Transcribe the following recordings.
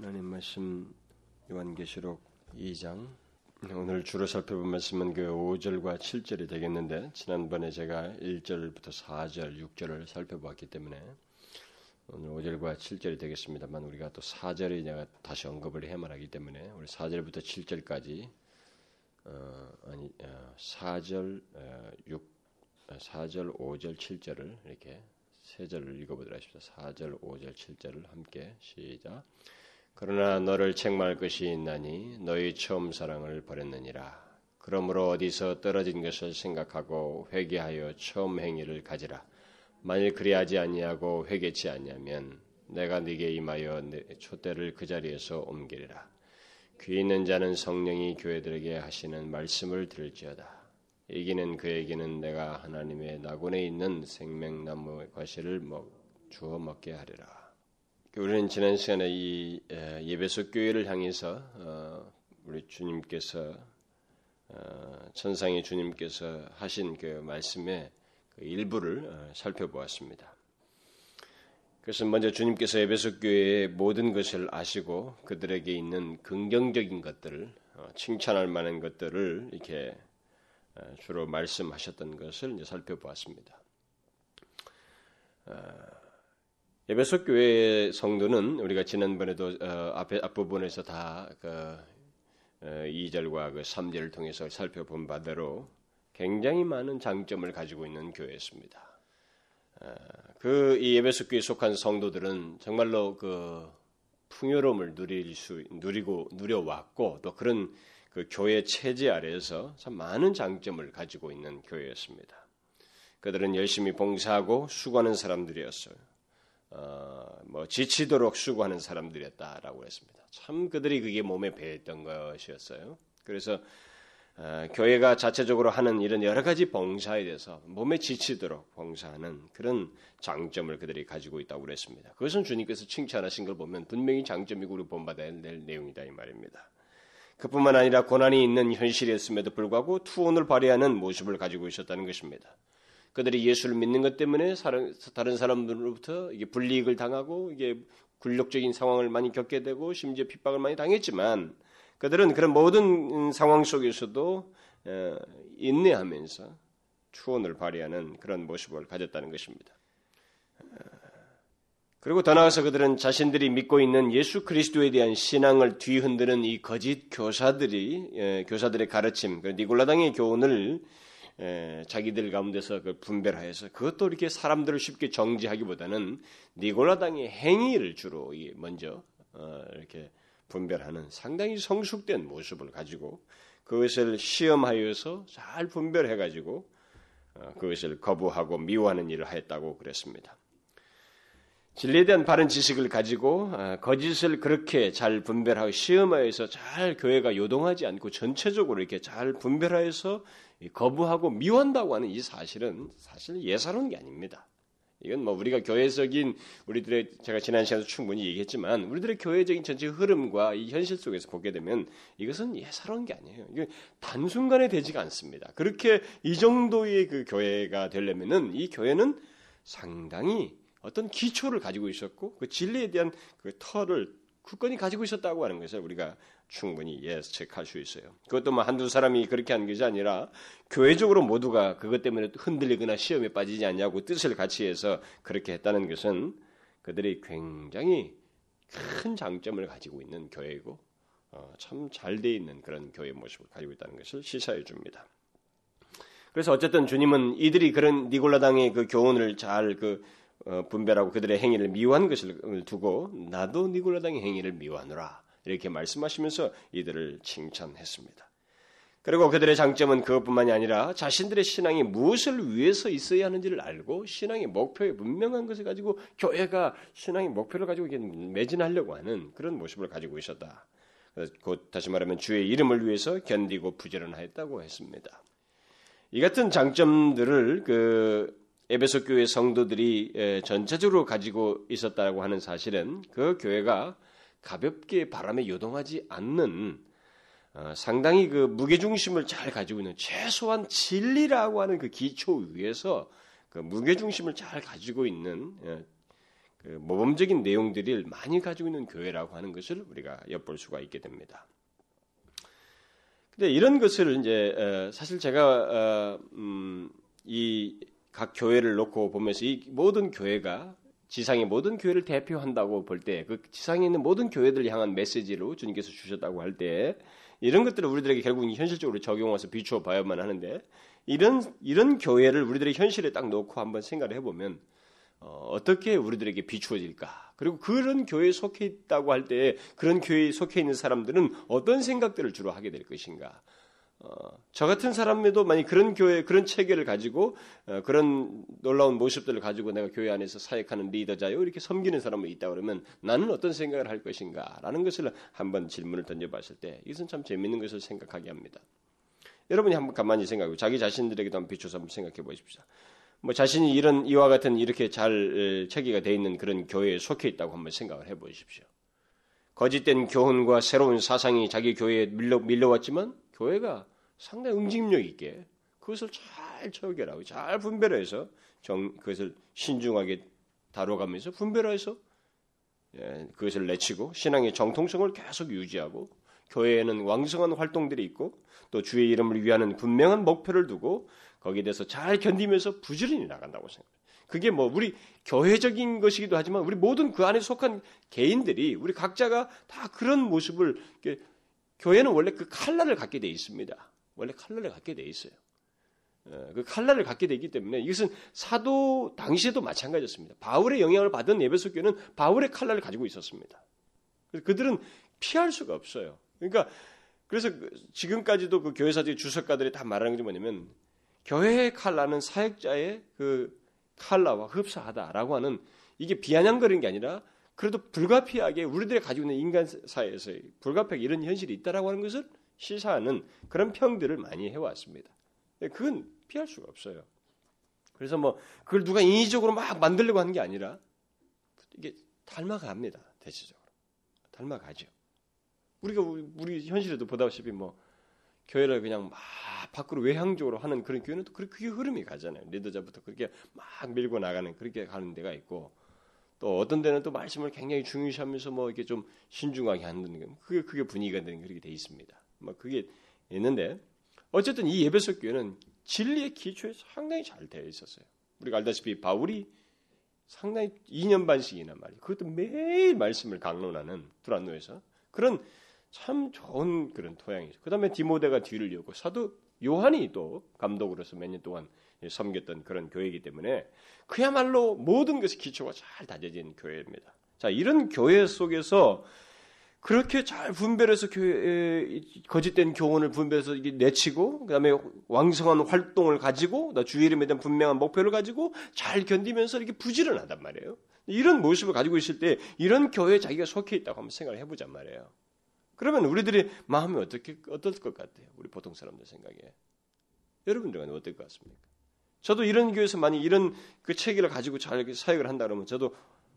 하나님 말씀 요한계시록 2장 오늘 주로 살펴본 말씀은 그 5절과 7절이 되겠는데 지난번에 제가 1절부터 4절, 6절을 살펴보았기 때문에 오늘 5절과 7절이 되겠습니다만 우리가 또 4절이 내가 다시 언급을 해야만 하기 때문에 우리 4절부터 7절까지 어, 아니 어, 4절, 어, 6, 4절, 5절, 7절을 이렇게 세 절을 읽어보도록 하십시오. 4절, 5절, 7절을 함께 시작. 그러나 너를 책망할 것이 있나니 너희 처음 사랑을 버렸느니라. 그러므로 어디서 떨어진 것을 생각하고 회개하여 처음 행위를 가지라. 만일 그리하지 아니하고 회개치 아니하면 내가 네게 임하여 내 촛대를 그 자리에서 옮기리라. 귀 있는 자는 성령이 교회들에게 하시는 말씀을 들을지어다. 이기는 그에게는 내가 하나님의 낙원에 있는 생명나무 과실을 먹, 주어 먹게 하리라. 우리는 지난 시간에 이 예배소 교회를 향해서 어, 우리 주님께서 어, 천상의 주님께서 하신 그 말씀의 그 일부를 어, 살펴보았습니다. 그래서 먼저 주님께서 에베소 교회의 모든 것을 아시고 그들에게 있는 긍정적인 것들을 칭찬할 만한 것들을 이렇게 주로 말씀하셨던 것을 이제 살펴보았습니다. 에베소 교회의 성도는 우리가 지난번에도 어, 앞에 앞부분에서 다그 2절과 그 3절을 그 통해서 살펴본 바대로 굉장히 많은 장점을 가지고 있는 교회였습니다. 어, 그이 에베소 교회에 속한 성도들은 정말로 그 풍요로움을 누릴 수 누리고 누려왔고 또 그런 그 교회 체제 아래에서 참 많은 장점을 가지고 있는 교회였습니다. 그들은 열심히 봉사하고 수고하는 사람들이었어요. 어, 뭐 지치도록 수고하는 사람들이었다라고 했습니다. 참 그들이 그게 몸에 배했던 것이었어요. 그래서 어, 교회가 자체적으로 하는 이런 여러 가지 봉사에 대해서 몸에 지치도록 봉사하는 그런 장점을 그들이 가지고 있다고 그랬습니다. 그것은 주님께서 칭찬하신 걸 보면 분명히 장점이고 우리 본받아야 될 내용이다 이 말입니다. 그뿐만 아니라 고난이 있는 현실이었음에도 불구하고 투혼을 발휘하는 모습을 가지고 있었다는 것입니다. 그들이 예수를 믿는 것 때문에 다른 사람들로부터 이게 불이익을 당하고 이게 굴욕적인 상황을 많이 겪게 되고 심지어 핍박을 많이 당했지만 그들은 그런 모든 상황 속에서도 어, 인내하면서 추원을 발휘하는 그런 모습을 가졌다는 것입니다. 그리고 더 나아가서 그들은 자신들이 믿고 있는 예수 그리스도에 대한 신앙을 뒤흔드는 이 거짓 교사들이 예, 교사들의 가르침, 그 니골라당의 교훈을 에, 자기들 가운데서 그 분별하여서 그것도 이렇게 사람들을 쉽게 정지하기보다는 니골라당의 행위를 주로 먼저 어, 이렇게 분별하는 상당히 성숙된 모습을 가지고 그것을 시험하여서 잘 분별해 가지고 어, 그것을 거부하고 미워하는 일을 하였다고 그랬습니다. 진리에 대한 바른 지식을 가지고 어, 거짓을 그렇게 잘 분별하고 시험하여서 잘 교회가 요동하지 않고 전체적으로 이렇게 잘 분별하여서 거부하고 미워한다고 하는 이 사실은 사실 예사로운 게 아닙니다. 이건 뭐 우리가 교회적인 우리들의 제가 지난 시간에도 충분히 얘기했지만 우리들의 교회적인 전체 흐름과 이 현실 속에서 보게 되면 이것은 예사로운 게 아니에요. 이게 단순간에 되지가 않습니다. 그렇게 이 정도의 그 교회가 되려면은 이 교회는 상당히 어떤 기초를 가지고 있었고 그 진리에 대한 그 터를 굳건히 가지고 있었다고 하는 것을 우리가 충분히 예측할 수 있어요. 그것도 뭐 한두 사람이 그렇게 한 것이 아니라 교회적으로 모두가 그것 때문에 흔들리거나 시험에 빠지지 않냐고 뜻을 같이 해서 그렇게 했다는 것은 그들이 굉장히 큰 장점을 가지고 있는 교회이고 어, 참잘 돼 있는 그런 교회 모습을 가지고 있다는 것을 시사해 줍니다. 그래서 어쨌든 주님은 이들이 그런 니골라당의 그 교훈을 잘그 어, 분별하고 그들의 행위를 미워한 것을 두고 나도 니골라당의 행위를 미워하노라 이렇게 말씀하시면서 이들을 칭찬했습니다. 그리고 그들의 장점은 그것뿐만이 아니라 자신들의 신앙이 무엇을 위해서 있어야 하는지를 알고 신앙의 목표에 분명한 것을 가지고 교회가 신앙의 목표를 가지고 매진하려고 하는 그런 모습을 가지고 있었다. 곧 다시 말하면 주의 이름을 위해서 견디고 부지런하였다고 했습니다. 이 같은 장점들을 그 에베소 교회 성도들이 전체적으로 가지고 있었다고 하는 사실은 그 교회가 가볍게 바람에 요동하지 않는 어, 상당히 그 무게중심을 잘 가지고 있는 최소한 진리라고 하는 그 기초 위에서 그 무게중심을 잘 가지고 있는 그그 모범적인 내용들을 많이 가지고 있는 교회라고 하는 것을 우리가 엿볼 수가 있게 됩니다. 근데 이런 것을 이제 사실 제가 어, 음, 이 각 교회를 놓고 보면서 이 모든 교회가 지상의 모든 교회를 대표한다고 볼 때 그 지상에 있는 모든 교회들을 향한 메시지로 주님께서 주셨다고 할 때 이런 것들을 우리들에게 결국 현실적으로 적용해서 비추어 봐야만 하는데 이런 이런 교회를 우리들의 현실에 딱 놓고 한번 생각을 해보면 어, 떻게 우리들에게 비추어질까? 그리고 그런 교회에 속해 있다고 할 때 그런 교회에 속해 있는 사람들은 어떤 생각들을 주로 하게 될 것인가? 어, 저 같은 사람에도 만약 그런 교회 그런 체계를 가지고 어, 그런 놀라운 모습들을 가지고 내가 교회 안에서 사역하는 리더자요 이렇게 섬기는 사람이 있다 그러면 나는 어떤 생각을 할 것인가라는 것을 한번 질문을 던져봤을 때 이것은 참 재밌는 것을 생각하게 합니다. 여러분이 한번 가만히 생각하고 자기 자신들에게도 한번 비춰서 한번 생각해 보십시오. 뭐 자신이 이런 이와 같은 이렇게 잘 체계가 되어 있는 그런 교회에 속해 있다고 한번 생각을 해 보십시오. 거짓된 교훈과 새로운 사상이 자기 교회에 밀려, 밀려왔지만 교회가 상당히 응집력 있게 그것을 잘 처결하고 잘 분별해서 정, 그것을 신중하게 다뤄가면서 분별해서 예, 그것을 내치고 신앙의 정통성을 계속 유지하고 교회에는 왕성한 활동들이 있고 또 주의 이름을 위하는 분명한 목표를 두고 거기에 대해서 잘 견디면서 부지런히 나간다고 생각합니다. 그게 뭐 우리 교회적인 것이기도 하지만 우리 모든 그 안에 속한 개인들이 우리 각자가 다 그런 모습을 교회는 원래 그 칼날을 갖게 돼 있습니다. 원래 칼날을 갖게 돼 있어요. 어, 그 칼날을 갖게 되기 때문에 이것은 사도 당시에도 마찬가지였습니다. 바울의 영향을 받은 에베소 교회는 바울의 칼날을 가지고 있었습니다. 그들은 피할 수가 없어요. 그러니까 그래서 그 지금까지도 그 교회사들이 주석가들이 다 말하는 게 뭐냐면 교회의 칼날은 사역자의 그 칼라와 흡사하다라고 하는 이게 비아냥거리는 게 아니라 그래도 불가피하게 우리들이 가지고 있는 인간 사회에서의 불가피하게 이런 현실이 있다라고 하는 것을 시사하는 그런 평들을 많이 해왔습니다. 그건 피할 수가 없어요. 그래서 뭐 그걸 누가 인위적으로 막 만들려고 하는 게 아니라 이게 닮아갑니다. 대체적으로 닮아가죠. 우리가 우리 현실에도 보다시피 뭐 교회를 그냥 막 밖으로 외향적으로 하는 그런 교회는 또 그게 흐름이 가잖아요. 리더자부터 그렇게 막 밀고 나가는 그렇게 가는 데가 있고 또 어떤 데는 또 말씀을 굉장히 중요시하면서 뭐 이렇게 좀 신중하게 하는 그게 그게 분위기가 되는 그렇게 돼 있습니다. 뭐 그게 있는데 어쨌든 이 예배석 교회는 진리의 기초에 상당히 잘 되어 있었어요. 우리가 알다시피 바울이 상당히 2년 반씩이나 말이에요. 그것도 매일 말씀을 강론하는 두란노에서 그런 참 좋은 그런 토양이죠. 그 다음에 디모데가 뒤를 이었고 사도 요한이 또 감독으로서 몇 년 동안 섬겼던 그런 교회이기 때문에 그야말로 모든 것이 기초가 잘 다져진 교회입니다. 자, 이런 교회 속에서 그렇게 잘 분별해서 교회 거짓된 교훈을 분별해서 내치고 그 다음에 왕성한 활동을 가지고 주의 이름에 대한 분명한 목표를 가지고 잘 견디면서 이렇게 부지런하단 말이에요. 이런 모습을 가지고 있을 때 이런 교회에 자기가 속해 있다고 한번 생각을 해보잔 말이에요. 그러면 우리들의 마음이 어떻게 어떨 것 같아요? 우리 보통 사람들 생각에 여러분들은 어떨 것 같습니까? 저도 이런 교회에서 만약 이런 그 체계를 가지고 잘 사역을 한다 그러면 저도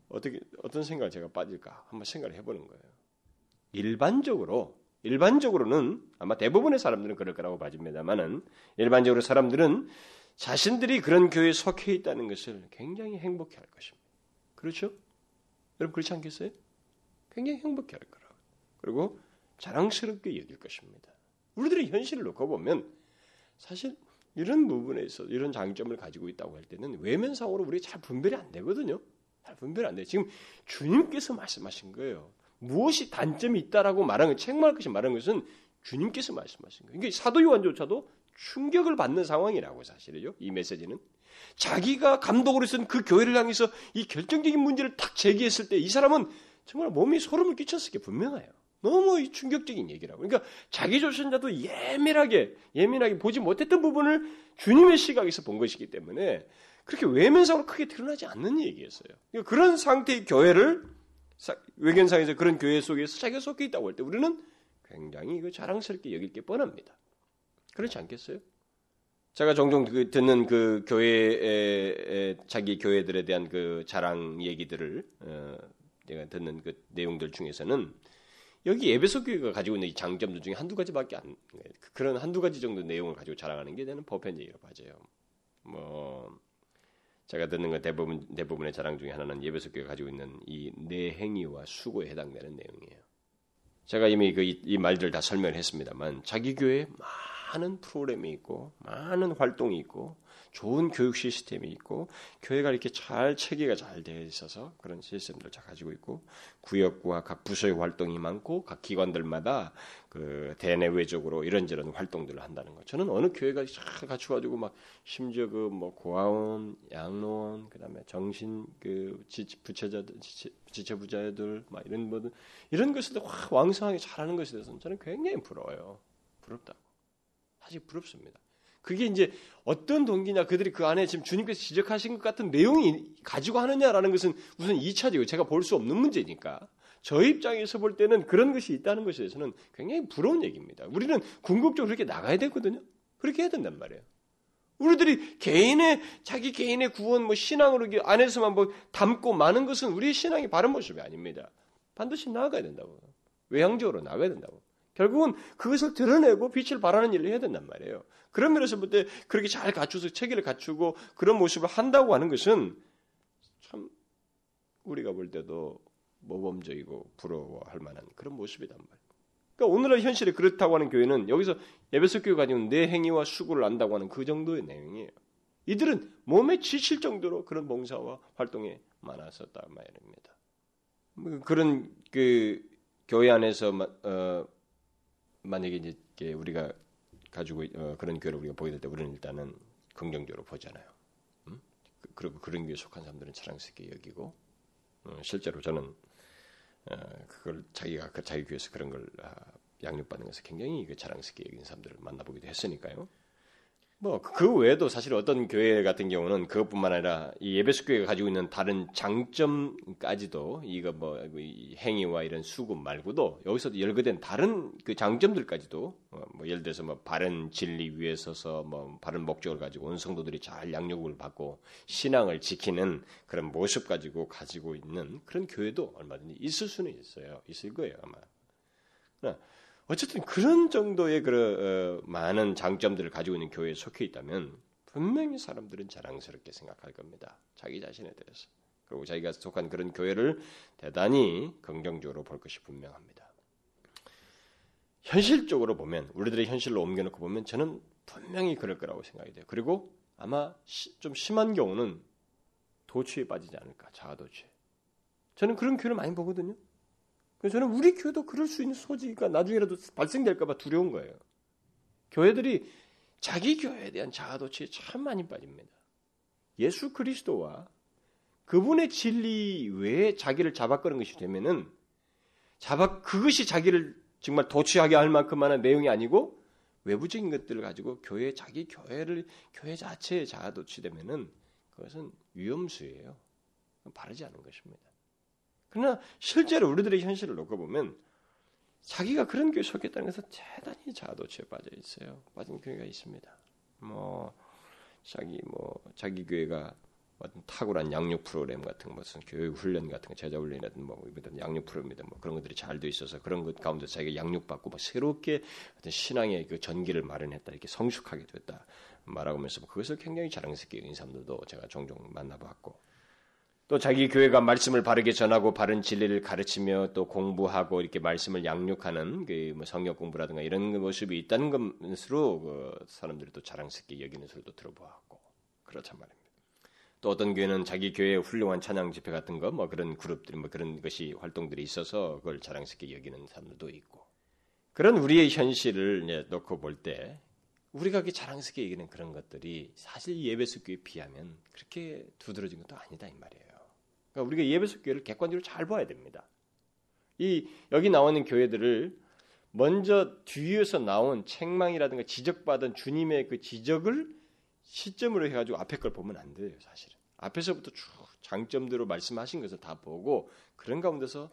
어떻게 어떤 생각을 제가 빠질까 한번 생각을 해보는 거예요. 일반적으로 일반적으로는 아마 대부분의 사람들은 그럴 거라고 봐집니다만은 일반적으로 사람들은 자신들이 그런 교회에 속해 있다는 것을 굉장히 행복해 할 것입니다. 그렇죠? 여러분 그렇지 않겠어요? 굉장히 행복해 할 거라고. 그리고 자랑스럽게 여길 것입니다. 우리들의 현실을 놓고 보면 사실 이런 부분에서 이런 장점을 가지고 있다고 할 때는 외면상으로 우리가 잘 분별이 안 되거든요. 잘 분별이 안 돼. 지금 주님께서 말씀하신 거예요. 무엇이 단점이 있다라고 말한 것, 책망할 것이 말한 것은 주님께서 말씀하신 거예요. 그러니까 사도 요한조차도 충격을 받는 상황이라고 사실이요. 이 메시지는 자기가 감독으로 쓴 그 교회를 향해서 이 결정적인 문제를 딱 제기했을 때 이 사람은 정말 몸이 소름을 끼쳤을 게 분명해요. 너무 충격적인 얘기라고. 그러니까 자기 조선자도 예민하게 예민하게 보지 못했던 부분을 주님의 시각에서 본 것이기 때문에 그렇게 외면상으로 크게 드러나지 않는 얘기였어요. 그러니까 그런 상태의 교회를 외견상에서 그런 교회 속에서 자기가 속해 있다고 할 때 우리는 굉장히 그 자랑스럽게 여길 게 뻔합니다. 그렇지 않겠어요? 제가 종종 그 듣는 그 교회에 자기 교회들에 대한 그 자랑 얘기들을 어, 내가 듣는 그 내용들 중에서는 여기 에베소 교회가 가지고 있는 이 장점들 중에 한두 가지밖에 안 그런 한두 가지 정도 내용을 가지고 자랑하는 게 되는 보편적이라고 하죠. 뭐 제가 듣는 건 대부분 대부분의 자랑 중에 하나는 예배소 교회가 가지고 있는 이 내 행위와 수고에 해당되는 내용이에요. 제가 이미 그 이 말들을 다 설명을 했습니다만 자기 교회에 많은 프로그램이 있고 많은 활동이 있고 좋은 교육 시스템이 있고 교회가 이렇게 잘 체계가 잘 되어 있어서 그런 시스템들 잘 가지고 있고 구역과 각 부서의 활동이 많고 각 기관들마다 그 대내외적으로 이런저런 활동들을 한다는 거. 저는 어느 교회가 잘 갖춰가지고 막 심지어 그 뭐 고아원, 양로원, 그다음에 정신 그 부채자들, 지체 부자들 막 이런 뭐든 이런 것을 확 왕성하게 잘하는 것에 대해서는 저는 굉장히 부러워요. 부럽다고. 사실 부럽습니다. 그게 이제 어떤 동기냐 그들이 그 안에 지금 주님께서 지적하신 것 같은 내용이 가지고 하느냐라는 것은 우선 2차적이고 제가 볼 수 없는 문제니까 저 입장에서 볼 때는 그런 것이 있다는 것에 대해서는 굉장히 부러운 얘기입니다. 우리는 궁극적으로 그렇게 나가야 되거든요. 그렇게 해야 된단 말이에요. 우리들이 개인의 자기 개인의 구원 뭐 신앙으로 안에서만 뭐 담고 많은 것은 우리의 신앙이 바른 모습이 아닙니다. 반드시 나아가야 된다고. 외향적으로 나가야 된다고. 결국은 그것을 드러내고 빛을 발하는 일을 해야 된단 말이에요. 그런 면에서 볼 때 그렇게 잘 갖춰서 체계를 갖추고 그런 모습을 한다고 하는 것은 참 우리가 볼 때도 모범적이고 부러워할 만한 그런 모습이단 말이에요. 그러니까 오늘날 현실에 그렇다고 하는 교회는 여기서 예배석 교회가 가지고 내 행위와 수고를 안다고 하는 그 정도의 내용이에요. 이들은 몸에 지칠 정도로 그런 봉사와 활동에 많았었단 말입니다. 뭐 그런 그 교회 안에서 어, 만약에 이제 우리가 가지고 어, 그런 교회를 우리가 보게 될 때 우리는 일단은 긍정적으로 보잖아요. 음? 그, 리고 그런 교회에 속한 사람들은 자랑스럽게 여기고 어, 실제로 저는 어, 그걸 자기가 그 자기 교회에서 그런 걸 아, 양육받는 것을 굉장히 그 자랑스럽게 여기는 사람들을 만나보기도 했으니까요. 뭐 그 외에도 사실 어떤 교회 같은 경우는 그것뿐만 아니라 이 예배숙 교회가 가지고 있는 다른 장점까지도 이거 뭐 행위와 이런 수급 말고도 여기서도 열거된 다른 그 장점들까지도 어, 뭐 예를 들어서 뭐 바른 진리 위에 서서 뭐 바른 목적을 가지고 온 성도들이 잘 양육을 받고 신앙을 지키는 그런 모습 가지고 가지고 있는 그런 교회도 얼마든지 있을 수는 있어요. 있을 거예요 아마. 어쨌든 그런 정도의 그 어, 많은 장점들을 가지고 있는 교회에 속해 있다면 분명히 사람들은 자랑스럽게 생각할 겁니다. 자기 자신에 대해서. 그리고 자기가 속한 그런 교회를 대단히 긍정적으로 볼 것이 분명합니다. 현실적으로 보면 우리들의 현실로 옮겨놓고 보면 저는 분명히 그럴 거라고 생각이 돼요. 그리고 아마 시, 좀 심한 경우는 도취에 빠지지 않을까 자아도취. 저는 그런 교회를 많이 보거든요. 저는 우리 교회도 그럴 수 있는 소지가 나중에라도 발생될까봐 두려운 거예요. 교회들이 자기 교회에 대한 자아도취에 참 많이 빠집니다. 예수 그리스도와 그분의 진리 외에 자기를 잡아끄는 것이 되면은 잡아 그것이 자기를 정말 도취하게 할 만큼만한 내용이 아니고 외부적인 것들을 가지고 교회 자기 교회를 교회 자체에 자아도취되면은 그것은 위험수예요. 바르지 않은 것입니다. 그러나 실제로 우리들의 현실을 놓고 보면 자기가 그런 교회 속에 있다는 것은 대단히 자아도취에 빠져 있어요. 빠진 교회가 있습니다. 뭐 자기 뭐 자기 교회가 어떤 탁월한 양육 프로그램 같은 무슨 교육 훈련 같은 거 제자 훈련이라든 뭐 이런 양육 프로그램이든 뭐 그런 것들이 잘 돼 있어서 그런 것 가운데 자기가 양육받고 뭐 새롭게 어떤 신앙의 그 전기를 마련했다 이렇게 성숙하게 됐다 말하면서 뭐 그것을 굉장히 자랑스럽게 여긴 사람들도 제가 종종 만나봤고 또 자기 교회가 말씀을 바르게 전하고 바른 진리를 가르치며 또 공부하고 이렇게 말씀을 양육하는 그 뭐 성역 공부라든가 이런 모습이 있다는 것으로 그 사람들이 또 자랑스럽게 여기는 소리도 들어보았고 그렇단 말입니다. 또 어떤 교회는 자기 교회에 훌륭한 찬양 집회 같은 거 뭐 그런 그룹들 뭐 그런 것이 활동들이 있어서 그걸 자랑스럽게 여기는 사람들도 있고 그런 우리의 현실을 놓고 볼 때 우리가 그렇게 자랑스럽게 여기는 그런 것들이 사실 예배석 교회에 비하면 그렇게 두드러진 것도 아니다 이 말이에요. 그러니까 우리가 예배석 교회를 객관적으로 잘 봐야 됩니다. 이 여기 나오는 교회들을 먼저 뒤에서 나온 책망이라든가 지적받은 주님의 그 지적을 시점으로 해가지고 앞에 걸 보면 안 돼요, 사실은. 앞에서부터 쭉 장점대로 말씀하신 것을 다 보고 그런 가운데서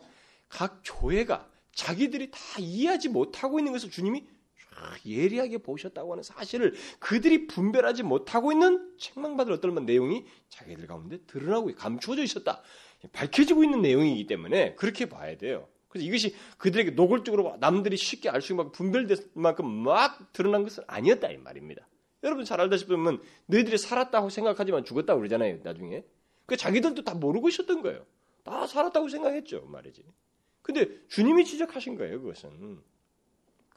각 교회가 자기들이 다 이해하지 못하고 있는 것을 주님이 예리하게 보셨다고 하는 사실을 그들이 분별하지 못하고 있는 책망받을 어떤 내용이 자기들 가운데 드러나고 감추어져 있었다. 밝혀지고 있는 내용이기 때문에 그렇게 봐야 돼요. 그래서 이것이 그들에게 노골적으로 남들이 쉽게 알 수 있는 분별될 만큼 막 드러난 것은 아니었다 이 말입니다. 여러분 잘 알다시피 보면 너희들이 살았다고 생각하지만 죽었다고 그러잖아요. 나중에. 그 자기들도 다 모르고 있었던 거예요. 다 살았다고 생각했죠. 말이지. 근데 주님이 지적하신 거예요. 그것은.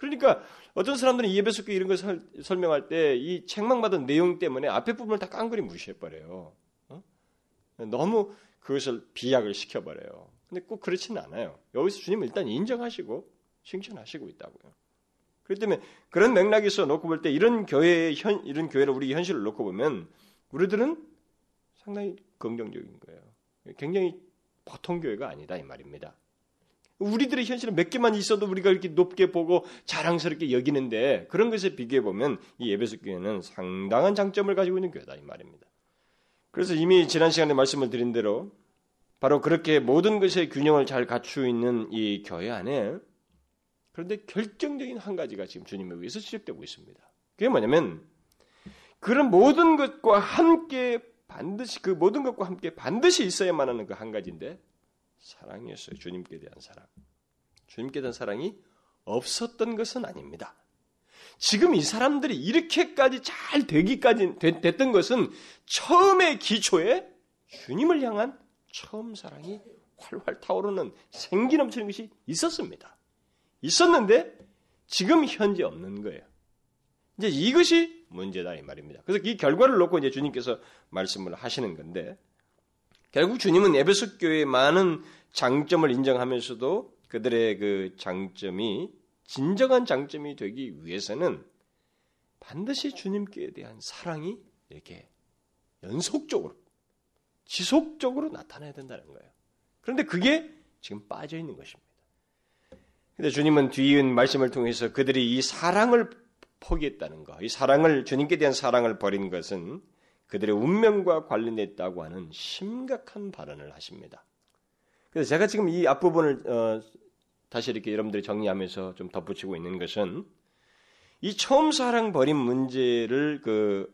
그러니까 어떤 사람들은 교회 이런 걸 설, 설명할 때 이 책망받은 내용 때문에 앞에 부분을 다 깡그리 무시해버려요. 어? 너무 그것을 비약을 시켜버려요. 근데 꼭 그렇지는 않아요. 여기서 주님은 일단 인정하시고 칭찬하시고 있다고요. 그렇기 때문에 그런 맥락에서 놓고 볼 때 이런 교회의 현, 이런 교회를 우리 현실을 놓고 보면 우리들은 상당히 긍정적인 거예요. 굉장히 보통 교회가 아니다 이 말입니다. 우리들의 현실은 몇 개만 있어도 우리가 이렇게 높게 보고 자랑스럽게 여기는데 그런 것에 비교해 보면 이 예배소 교회는 상당한 장점을 가지고 있는 교회다 이 말입니다. 그래서 이미 지난 시간에 말씀을 드린 대로 바로 그렇게 모든 것의 균형을 잘 갖추고 있는 이 교회 안에 그런데 결정적인 한 가지가 지금 주님에 의해서 지적되고 있습니다. 그게 뭐냐면 그런 모든 것과 함께 반드시 그 모든 것과 함께 반드시 있어야만 하는 그 한 가지인데 사랑이었어요. 주님께 대한 사랑. 주님께 대한 사랑이 없었던 것은 아닙니다. 지금 이 사람들이 이렇게까지 잘 되기까지 됐 던 것은 처음의 기초에 주님을 향한 처음 사랑이 활활 타오르는 생기 넘치는 것이 있었습니다. 있었는데 지금 현재 없는 거예요. 이제 이것이 문제다 이 말입니다. 그래서 이 결과를 놓고 이제 주님께서 말씀을 하시는 건데 결국 주님은 에베소 교회의 많은 장점을 인정하면서도 그들의 그 장점이 진정한 장점이 되기 위해서는 반드시 주님께 대한 사랑이 이렇게 연속적으로 지속적으로 나타나야 된다는 거예요. 그런데 그게 지금 빠져 있는 것입니다. 근데 주님은 뒤은 말씀을 통해서 그들이 이 사랑을 포기했다는 것, 이 사랑을 주님께 대한 사랑을 버린 것은 그들의 운명과 관련됐다고 하는 심각한 발언을 하십니다. 그래서 제가 지금 이 앞부분을 어, 다시 이렇게 여러분들이 정리하면서 좀 덧붙이고 있는 것은 이 처음 사랑 버린 문제를 그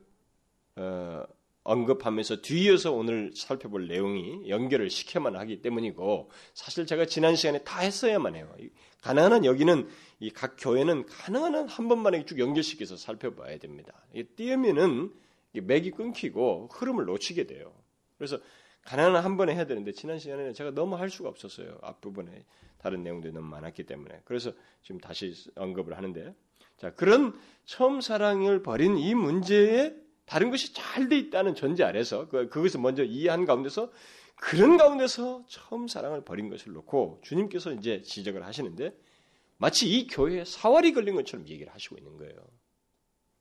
어, 언급하면서 뒤이어서 오늘 살펴볼 내용이 연결을 시켜만 하기 때문이고 사실 제가 지난 시간에 다 했어야만 해요. 가능한 여기는 이 각 교회는 가능한 한, 한 번만에 쭉 연결시켜서 살펴봐야 됩니다. 띄우면은 맥이 끊기고 흐름을 놓치게 돼요. 그래서 가난한 한 번에 해야 되는데 지난 시간에는 제가 너무 할 수가 없었어요. 앞부분에 다른 내용들이 너무 많았기 때문에. 그래서 지금 다시 언급을 하는데 자 그런 처음 사랑을 버린 이 문제에 다른 것이 잘 돼 있다는 전제 아래서 그, 그것을 먼저 이해한 가운데서 그런 가운데서 처음 사랑을 버린 것을 놓고 주님께서 이제 지적을 하시는데 마치 이 교회에 사활이 걸린 것처럼 얘기를 하시고 있는 거예요.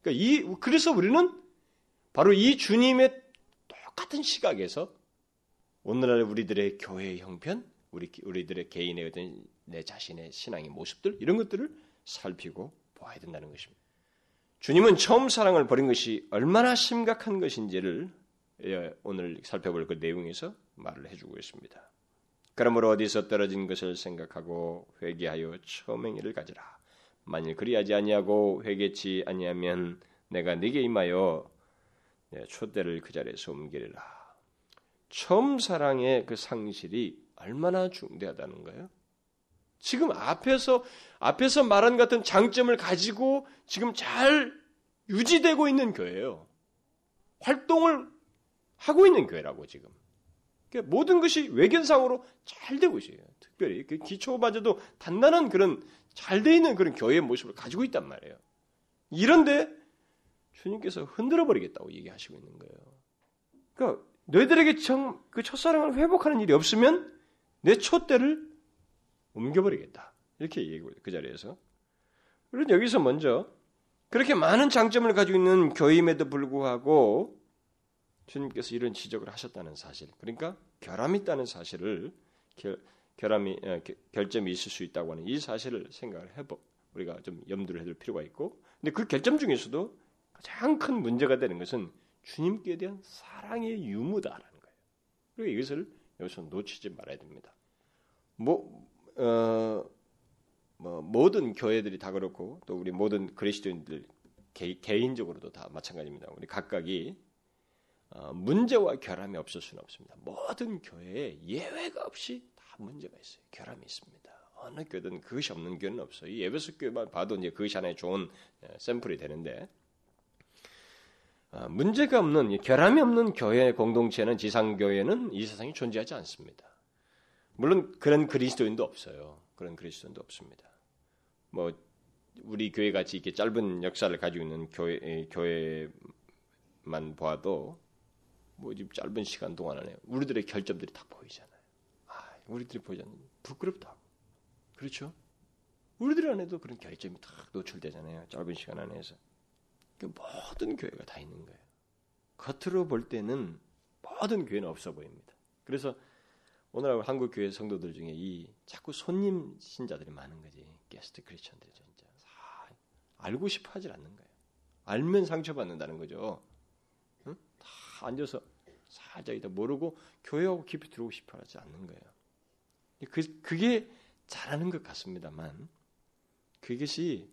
그러니까 이 그래서 우리는 바로 이 주님의 똑같은 시각에서 오늘날 우리들의 교회의 형편, 우리 우리들의 개인의 어떤 내 자신의 신앙의 모습들 이런 것들을 살피고 보아야 된다는 것입니다. 주님은 처음 사랑을 버린 것이 얼마나 심각한 것인지를 예, 오늘 살펴볼 그 내용에서 말을 해주고 있습니다. 그러므로 어디서 떨어진 것을 생각하고 회개하여 처음 행위를 가지라. 만일 그리하지 아니하고 회개치 아니하면 내가 네게 임하여 초대를 그 자리에서 옮기리라. 처음 사랑의 그 상실이 얼마나 중대하다는 거예요? 지금 앞에서 앞에서 말한 같은 장점을 가지고 지금 잘 유지되고 있는 교회예요. 활동을 하고 있는 교회라고 지금. 그러니까 모든 것이 외견상으로 잘 되고 있어요. 특별히 그 기초마저도 단단한 그런 잘 돼 있는 그런 교회의 모습을 가지고 있단 말이에요. 이런데 주님께서 흔들어 버리겠다고 얘기하시고 있는 거예요. 그러니까 너희들에게 정, 그 첫사랑을 회복하는 일이 없으면 내 촛대를 옮겨버리겠다. 이렇게 얘기하고 그 자리에서. 그런 여기서 먼저 그렇게 많은 장점을 가지고 있는 교임에도 불구하고 주님께서 이런 지적을 하셨다는 사실, 그러니까 결함이 있다는 사실을 결, 결함이 어, 결점이 있을 수 있다고 하는 이 사실을 생각을 해보 우리가 좀 염두를 해둘 필요가 있고, 근데 그 결점 중에서도 가장 큰 문제가 되는 것은 주님께 대한 사랑의 유무다라는 거예요. 그리고 이것을 여기서 놓치지 말아야 됩니다. 뭐, 어, 뭐 모든 교회들이 다 그렇고 또 우리 모든 그리스도인들 개, 인적으로도 다 마찬가지입니다. 우리 각각이 어, 문제와 결함이 없을 수는 없습니다. 모든 교회에 예외가 없이 다 문제가 있어요. 결함이 있습니다. 어느 교회든 그것이 없는 교회는 없어요. 이 에베소 교회만 봐도 이제 그것이 하나의 좋은 어, 샘플이 되는데 아, 문제가 없는 결함이 없는 교회 공동체는 지상 교회는 이 세상에 존재하지 않습니다. 물론 그런 그리스도인도 없어요. 그런 그리스도인도 없습니다. 뭐 우리 교회 같이 이렇게 짧은 역사를 가지고 있는 교회 교회만 봐도 뭐 짧은 시간 동안 안에 우리들의 결점들이 다 보이잖아요. 아, 우리들이 보이잖아요. 부끄럽다고. 그렇죠? 우리들 안에도 그런 결점이 다 노출되잖아요. 짧은 시간 안에서. 그 모든 교회가 다 있는 거예요. 겉으로 볼 때는 모든 교회는 없어 보입니다. 그래서 오늘 한국 교회 성도들 중에 이 자꾸 손님 신자들이 많은 거지. 게스트 크리스천들이 진짜 다 알고 싶어 하질 않는 거예요. 알면 상처받는다는 거죠. 응? 다 앉아서 있다 모르고 교회하고 깊이 들어오고 싶어 하지 않는 거예요. 그, 그게 잘하는 것 같습니다만 그것이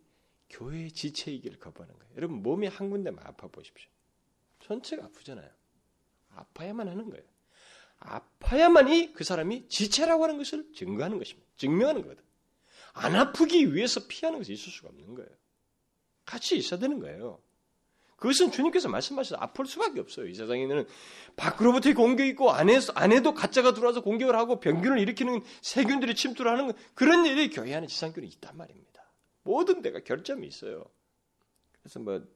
교회의 지체이기를 거부하는 거예요. 여러분 몸이 한 군데만 아파 보십시오. 전체가 아프잖아요. 아파야만 하는 거예요. 아파야만이 그 사람이 지체라고 하는 것을 증거하는 것입니다. 증명하는 거거든. 안 아프기 위해서 피하는 것이 있을 수가 없는 거예요. 같이 있어야 되는 거예요. 그것은 주님께서 말씀하셔서 아플 수밖에 없어요. 이 세상에는 밖으로부터 공격이 있고 안에서, 안에도 가짜가 들어와서 공격을 하고 병균을 일으키는 세균들이 침투를 하는 그런 일이 교회 안에 지상교는 있단 말입니다. 모든 데가 결점이 있어요. 그래서 뭐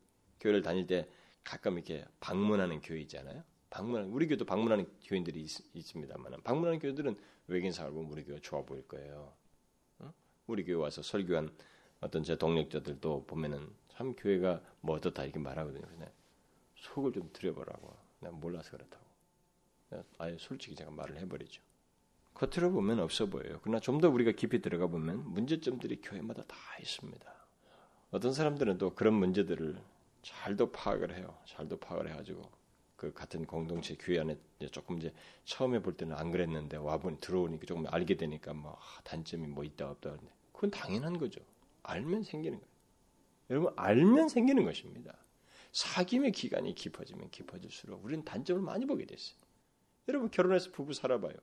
교회를 다닐 때 가끔 이렇게 방문하는 교회 있잖아요. 방문하는 우리 교회도 방문하는 교인들이 있, 습니다만 방문하는 교회들은 외계인상을 보면 우리 교회 좋아 보일 거예요. 어? 우리 교회 와서 설교한 어떤 제 동력자들도 보면은 참 교회가 뭐 어떻다 이렇게 말하거든요. 그냥 속을 좀 들여보라고. 내가 몰라서 그렇다고. 아예 솔직히 제가 말을 해버리죠. 겉으로 보면 없어 보여요. 그러나 좀 더 우리가 깊이 들어가 보면 문제점들이 교회마다 다 있습니다. 어떤 사람들은 또 그런 문제들을 잘도 파악을 해요. 잘도 파악을 해가지고 그 같은 공동체 교회 안에 조금 이제 처음에 볼 때는 안 그랬는데 와보니 들어오니까 조금 알게 되니까 뭐 아, 단점이 뭐 있다 없다 그런데 그건 당연한 거죠. 알면 생기는 거예요. 여러분 알면 생기는 것입니다. 사귐의 기간이 깊어지면 깊어질수록 우리는 단점을 많이 보게 됐어요. 여러분 결혼해서 부부 살아봐요.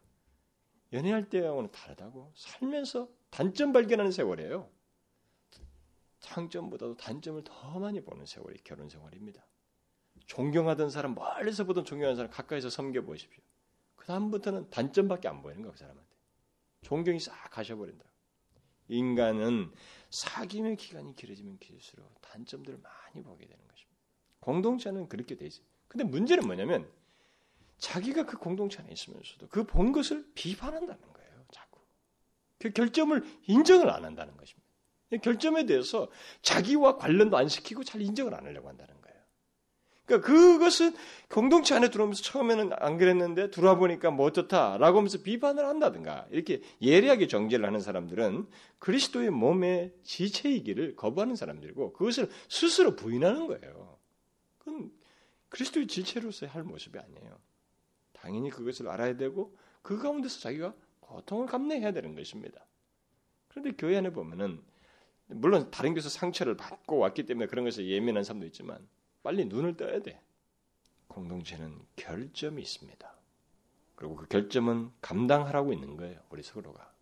연애할 때하고는 다르다고 살면서 단점 발견하는 세월이에요. 장점보다도 단점을 더 많이 보는 세월이 결혼 생활입니다. 존경하던 사람 멀리서 보던 존경하는 사람 가까이서 섬겨 보십시오. 그 다음부터는 단점밖에 안 보이는 거야 그 사람한테. 존경이 싹 가셔버린다. 인간은 사귐의 기간이 길어지면 길수록 단점들을 많이 보게 되는 것입니다. 공동체는 그렇게 돼 있어요. 근데 문제는 뭐냐면 자기가 그 공동체 안에 있으면서도 그 본 것을 비판한다는 거예요. 자꾸. 그 결점을 인정을 안 한다는 것입니다. 결점에 대해서 자기와 관련도 안 시키고 잘 인정을 안 하려고 한다는 거예요. 그러니까 그것은 공동체 안에 들어오면서 처음에는 안 그랬는데 들어와 보니까 뭐 어떻다라고 하면서 비판을 한다든가 이렇게 예리하게 정죄를 하는 사람들은 그리스도의 몸의 지체이기를 거부하는 사람들이고 그것을 스스로 부인하는 거예요. 그건 그리스도의 지체로서의 할 모습이 아니에요. 당연히 그것을 알아야 되고 그 가운데서 자기가 고통을 감내해야 되는 것입니다. 그런데 교회 안에 보면은 물론 다른 교회에서 상처를 받고 왔기 때문에 그런 것에 예민한 사람도 있지만 빨리 눈을 떠야 돼. 공동체는 결점이 있습니다. 그리고 그 결점은 감당하라고 있는 거예요. 우리 서로가.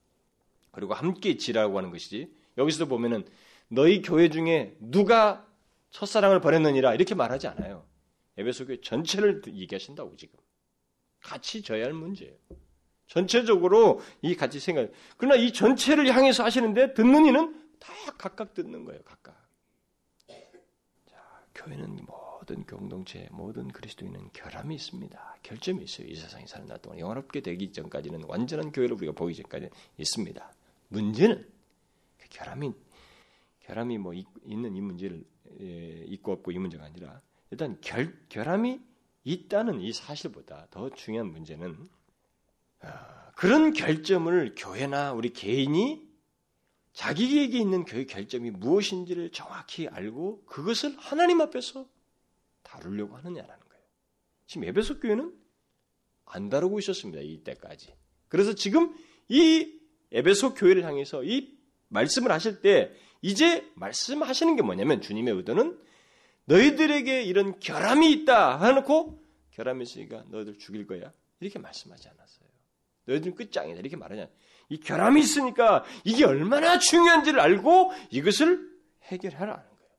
그리고 함께 지라고 하는 것이지. 여기서도 보면은 너희 교회 중에 누가 첫사랑을 버렸느니라 이렇게 말하지 않아요. 에베소 교회 전체를 얘기하신다고 지금. 같이 져야 할 문제예요. 전체적으로 이 같이 생각. 그러나 이 전체를 향해서 하시는데 듣는 이는 다 각각 듣는 거예요. 각각. 자, 교회는 모든 공동체, 모든 그리스도인은 결함이 있습니다. 결점이 있어요. 이 세상에 사는 날 동안 영화롭게 되기 전까지는 완전한 교회를 우리가 보기 전까지 있습니다. 문제는 그 결함이 결함이 뭐 있 는 이 문제를 예, 있고 없고 이 문제가 아니라 일단 결 결함이 있다는 이 사실보다 더 중요한 문제는 아, 그런 결점을 교회나 우리 개인이 자기에게 있는 그 결점이 무엇인지를 정확히 알고 그것을 하나님 앞에서 다루려고 하느냐라는 거예요. 지금 에베소 교회는 안 다루고 있었습니다. 이때까지. 그래서 지금 이 에베소 교회를 향해서 이 말씀을 하실 때 이제 말씀하시는 게 뭐냐면 주님의 의도는 너희들에게 이런 결함이 있다 해놓고 결함이 있으니까 너희들 죽일 거야. 이렇게 말씀하지 않았어요. 너희들은 끝장이다. 이렇게 말하냐. 이 결함이 있으니까 이게 얼마나 중요한지를 알고 이것을 해결하라는 거예요.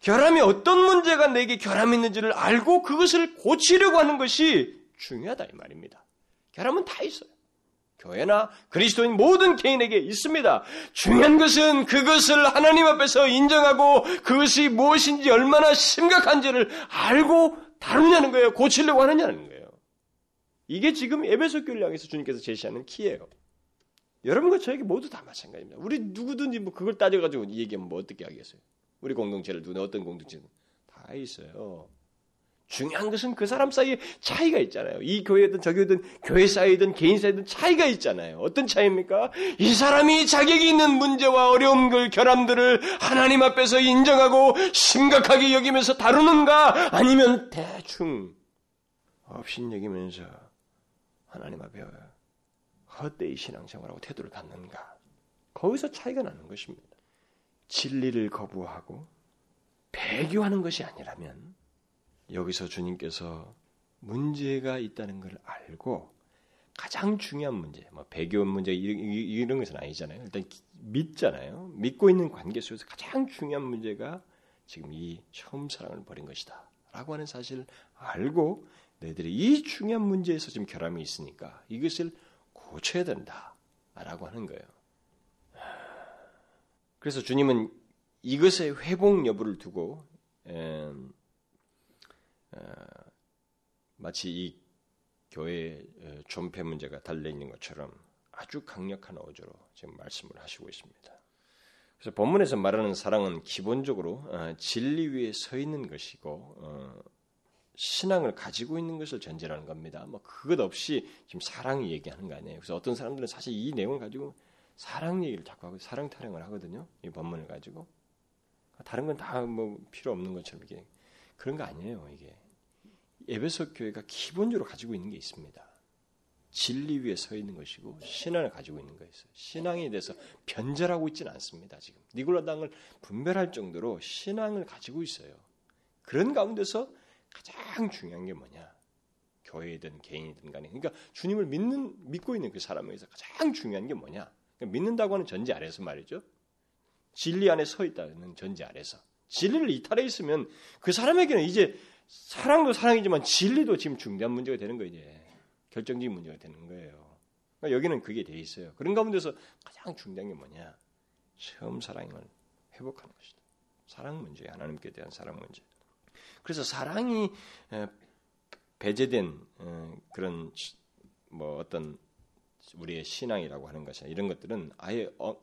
결함이 어떤 문제가 내게 결함이 있는지를 알고 그것을 고치려고 하는 것이 중요하다 이 말입니다. 결함은 다 있어요. 교회나 그리스도인 모든 개인에게 있습니다. 중요한 것은 그것을 하나님 앞에서 인정하고 그것이 무엇인지 얼마나 심각한지를 알고 다루냐는 거예요. 고치려고 하느냐는 거예요. 이게 지금 에베소 교회를 향해서 주님께서 제시하는 키예요. 여러분과 저에게 모두 다 마찬가지입니다. 우리 누구든지 뭐 그걸 따져가지고 얘기하면 뭐 어떻게 하겠어요? 우리 공동체를 누나 어떤 공동체는 다 있어요. 중요한 것은 그 사람 사이에 차이가 있잖아요. 이 교회든 저 교회든 교회 사이든 개인 사이든 차이가 있잖아요. 어떤 차이입니까? 이 사람이 자격이 있는 문제와 어려움들, 결함들을 하나님 앞에서 인정하고 심각하게 여기면서 다루는가 아니면 대충 없인 여기면서 하나님 앞에 헛되이 신앙생활하고 태도를 갖는가. 거기서 차이가 나는 것입니다. 진리를 거부하고 배교하는 것이 아니라면 여기서 주님께서 문제가 있다는 걸 알고 가장 중요한 문제, 뭐 배교 문제 이런 것은 아니잖아요. 일단 믿잖아요. 믿고 있는 관계 속에서 가장 중요한 문제가 지금 이 처음 사랑을 버린 것이다. 라고 하는 사실을 알고 너희들이 이 중요한 문제에서 지금 결함이 있으니까 이것을 고쳐야 된다. 라고 하는 거예요. 그래서 주님은 이것의 회복 여부를 두고 어, 마치 이 교회 존폐 문제가 달려 있는 것처럼 아주 강력한 어조로 지금 말씀을 하시고 있습니다. 그래서 본문에서 말하는 사랑은 기본적으로 어, 진리 위에 서 있는 것이고 어, 신앙을 가지고 있는 것을 전제라는 겁니다. 뭐 그것 없이 지금 사랑 얘기하는 거 아니에요. 그래서 어떤 사람들은 사실 이 내용을 가지고 사랑 얘기를 자꾸 하고 사랑 타령을 하거든요. 이 본문을 가지고 다른 건 다 뭐 필요 없는 것처럼 이게 그런 거 아니에요. 이게 에베소 교회가 기본적으로 가지고 있는 게 있습니다. 진리 위에 서 있는 것이고 신앙을 가지고 있는 것이어요 신앙에 대해서 변절하고 있지는 않습니다. 지금 니골라당을 분별할 정도로 신앙을 가지고 있어요. 그런 가운데서 가장 중요한 게 뭐냐? 교회든 개인이든 간에 그러니까 주님을 믿는 믿고 있는 그 사람에서 가장 중요한 게 뭐냐? 그러니까 믿는다고 하는 전제 아래서 말이죠. 진리 안에 서 있다는 전제 아래서 진리를 이탈해 있으면 그 사람에게는 이제 사랑도 사랑이지만 진리도 지금 중대한 문제가 되는 거예요. 이제. 결정적인 문제가 되는 거예요. 그러니까 여기는 그게 돼 있어요. 그런 가운데서 가장 중대한 게 뭐냐? 처음 사랑을 회복하는 것이다. 사랑 문제, 하나님께 대한 사랑 문제. 그래서 사랑이 배제된 그런 뭐 어떤 우리의 신앙이라고 하는 것이 이런 것들은 아예 어,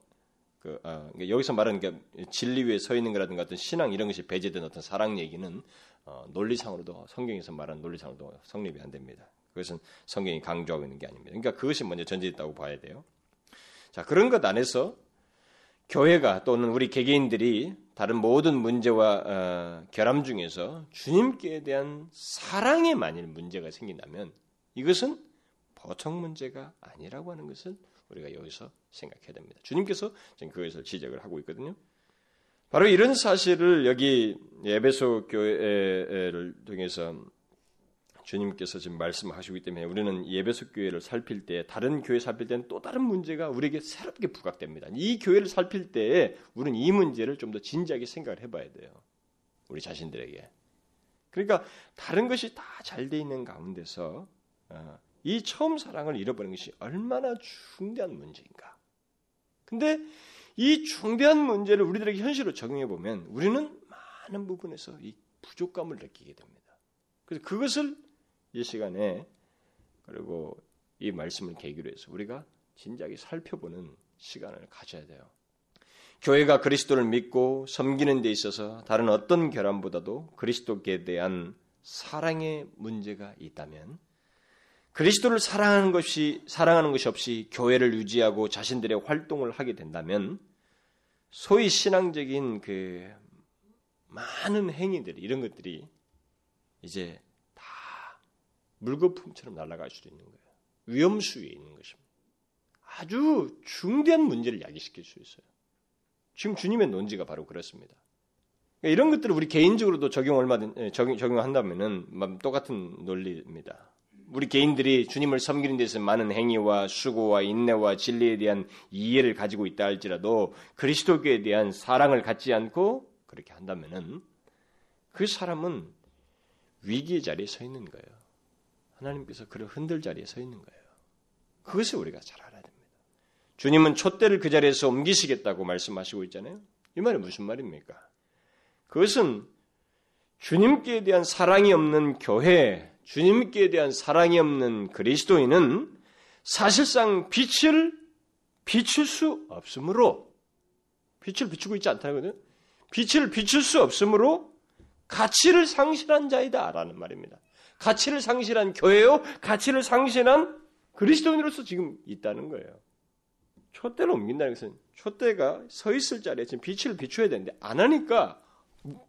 그, 어, 여기서 말하는 게 진리 위에 서 있는 거라든가 어떤 신앙 이런 것이 배제된 어떤 사랑 얘기는 어, 논리상으로도 성경에서 말하는 논리상으로도 성립이 안 됩니다. 그것은 성경이 강조하고 있는 게 아닙니다. 그러니까 그것이 먼저 전제됐다고 봐야 돼요. 자 그런 것 안에서 교회가 또는 우리 개개인들이 다른 모든 문제와 어, 결함 중에서 주님께 대한 사랑에 만일 문제가 생긴다면 이것은 보통 문제가 아니라고 하는 것을 우리가 여기서 생각해야 됩니다. 주님께서 지금 그것을 지적을 하고 있거든요. 바로 이런 사실을 여기 에베소 교회를 통해서 주님께서 지금 말씀하시기 때문에 우리는 예배소 교회를 살필 때 다른 교회 살필 때는 또 다른 문제가 우리에게 새롭게 부각됩니다. 이 교회를 살필 때 우리는 이 문제를 좀 더 진지하게 생각을 해봐야 돼요. 우리 자신들에게. 그러니까 다른 것이 다 잘 돼 있는 가운데서 어, 이 처음 사랑을 잃어버린 것이 얼마나 중대한 문제인가. 근데 이 중대한 문제를 우리들에게 현실로 적용해 보면 우리는 많은 부분에서 이 부족감을 느끼게 됩니다. 그래서 그것을 이 시간에 그리고 이 말씀을 계기로 해서 우리가 진작에 살펴보는 시간을 가져야 돼요. 교회가 그리스도를 믿고 섬기는 데 있어서 다른 어떤 결함보다도 그리스도께 대한 사랑의 문제가 있다면 그리스도를 사랑하는 것이 사랑하는 것이 없이 교회를 유지하고 자신들의 활동을 하게 된다면 소위 신앙적인 그 많은 행위들 이런 것들이 이제 다 물거품처럼 날아갈 수도 있는 거예요. 위험수위에 있는 것입니다. 아주 중대한 문제를 야기시킬 수 있어요. 지금 주님의 논지가 바로 그렇습니다. 그러니까 이런 것들을 우리 개인적으로도 적용 얼마든 예, 적용, 적용한다면은 똑같은 논리입니다. 우리 개인들이 주님을 섬기는 데서 많은 행위와 수고와 인내와 진리에 대한 이해를 가지고 있다 할지라도 그리스도교에 대한 사랑을 갖지 않고 그렇게 한다면은 그 사람은 위기의 자리에 서 있는 거예요. 하나님께서 그를 흔들 자리에 서 있는 거예요. 그것을 우리가 잘 알아야 됩니다. 주님은 촛대를 그 자리에서 옮기시겠다고 말씀하시고 있잖아요. 이 말이 무슨 말입니까? 그것은 주님께 대한 사랑이 없는 교회, 주님께 대한 사랑이 없는 그리스도인은 사실상 빛을 비출 수 없으므로 빛을 비추고 있지 않다거든요. 빛을 비출 수 없으므로 가치를 상실한 자이다라는 말입니다. 가치를 상실한 교회요, 가치를 상실한 그리스도인으로서 지금 있다는 거예요. 촛대를 옮긴다는 것은 촛대가 서 있을 자리에 지금 빛을 비춰야 되는데 안 하니까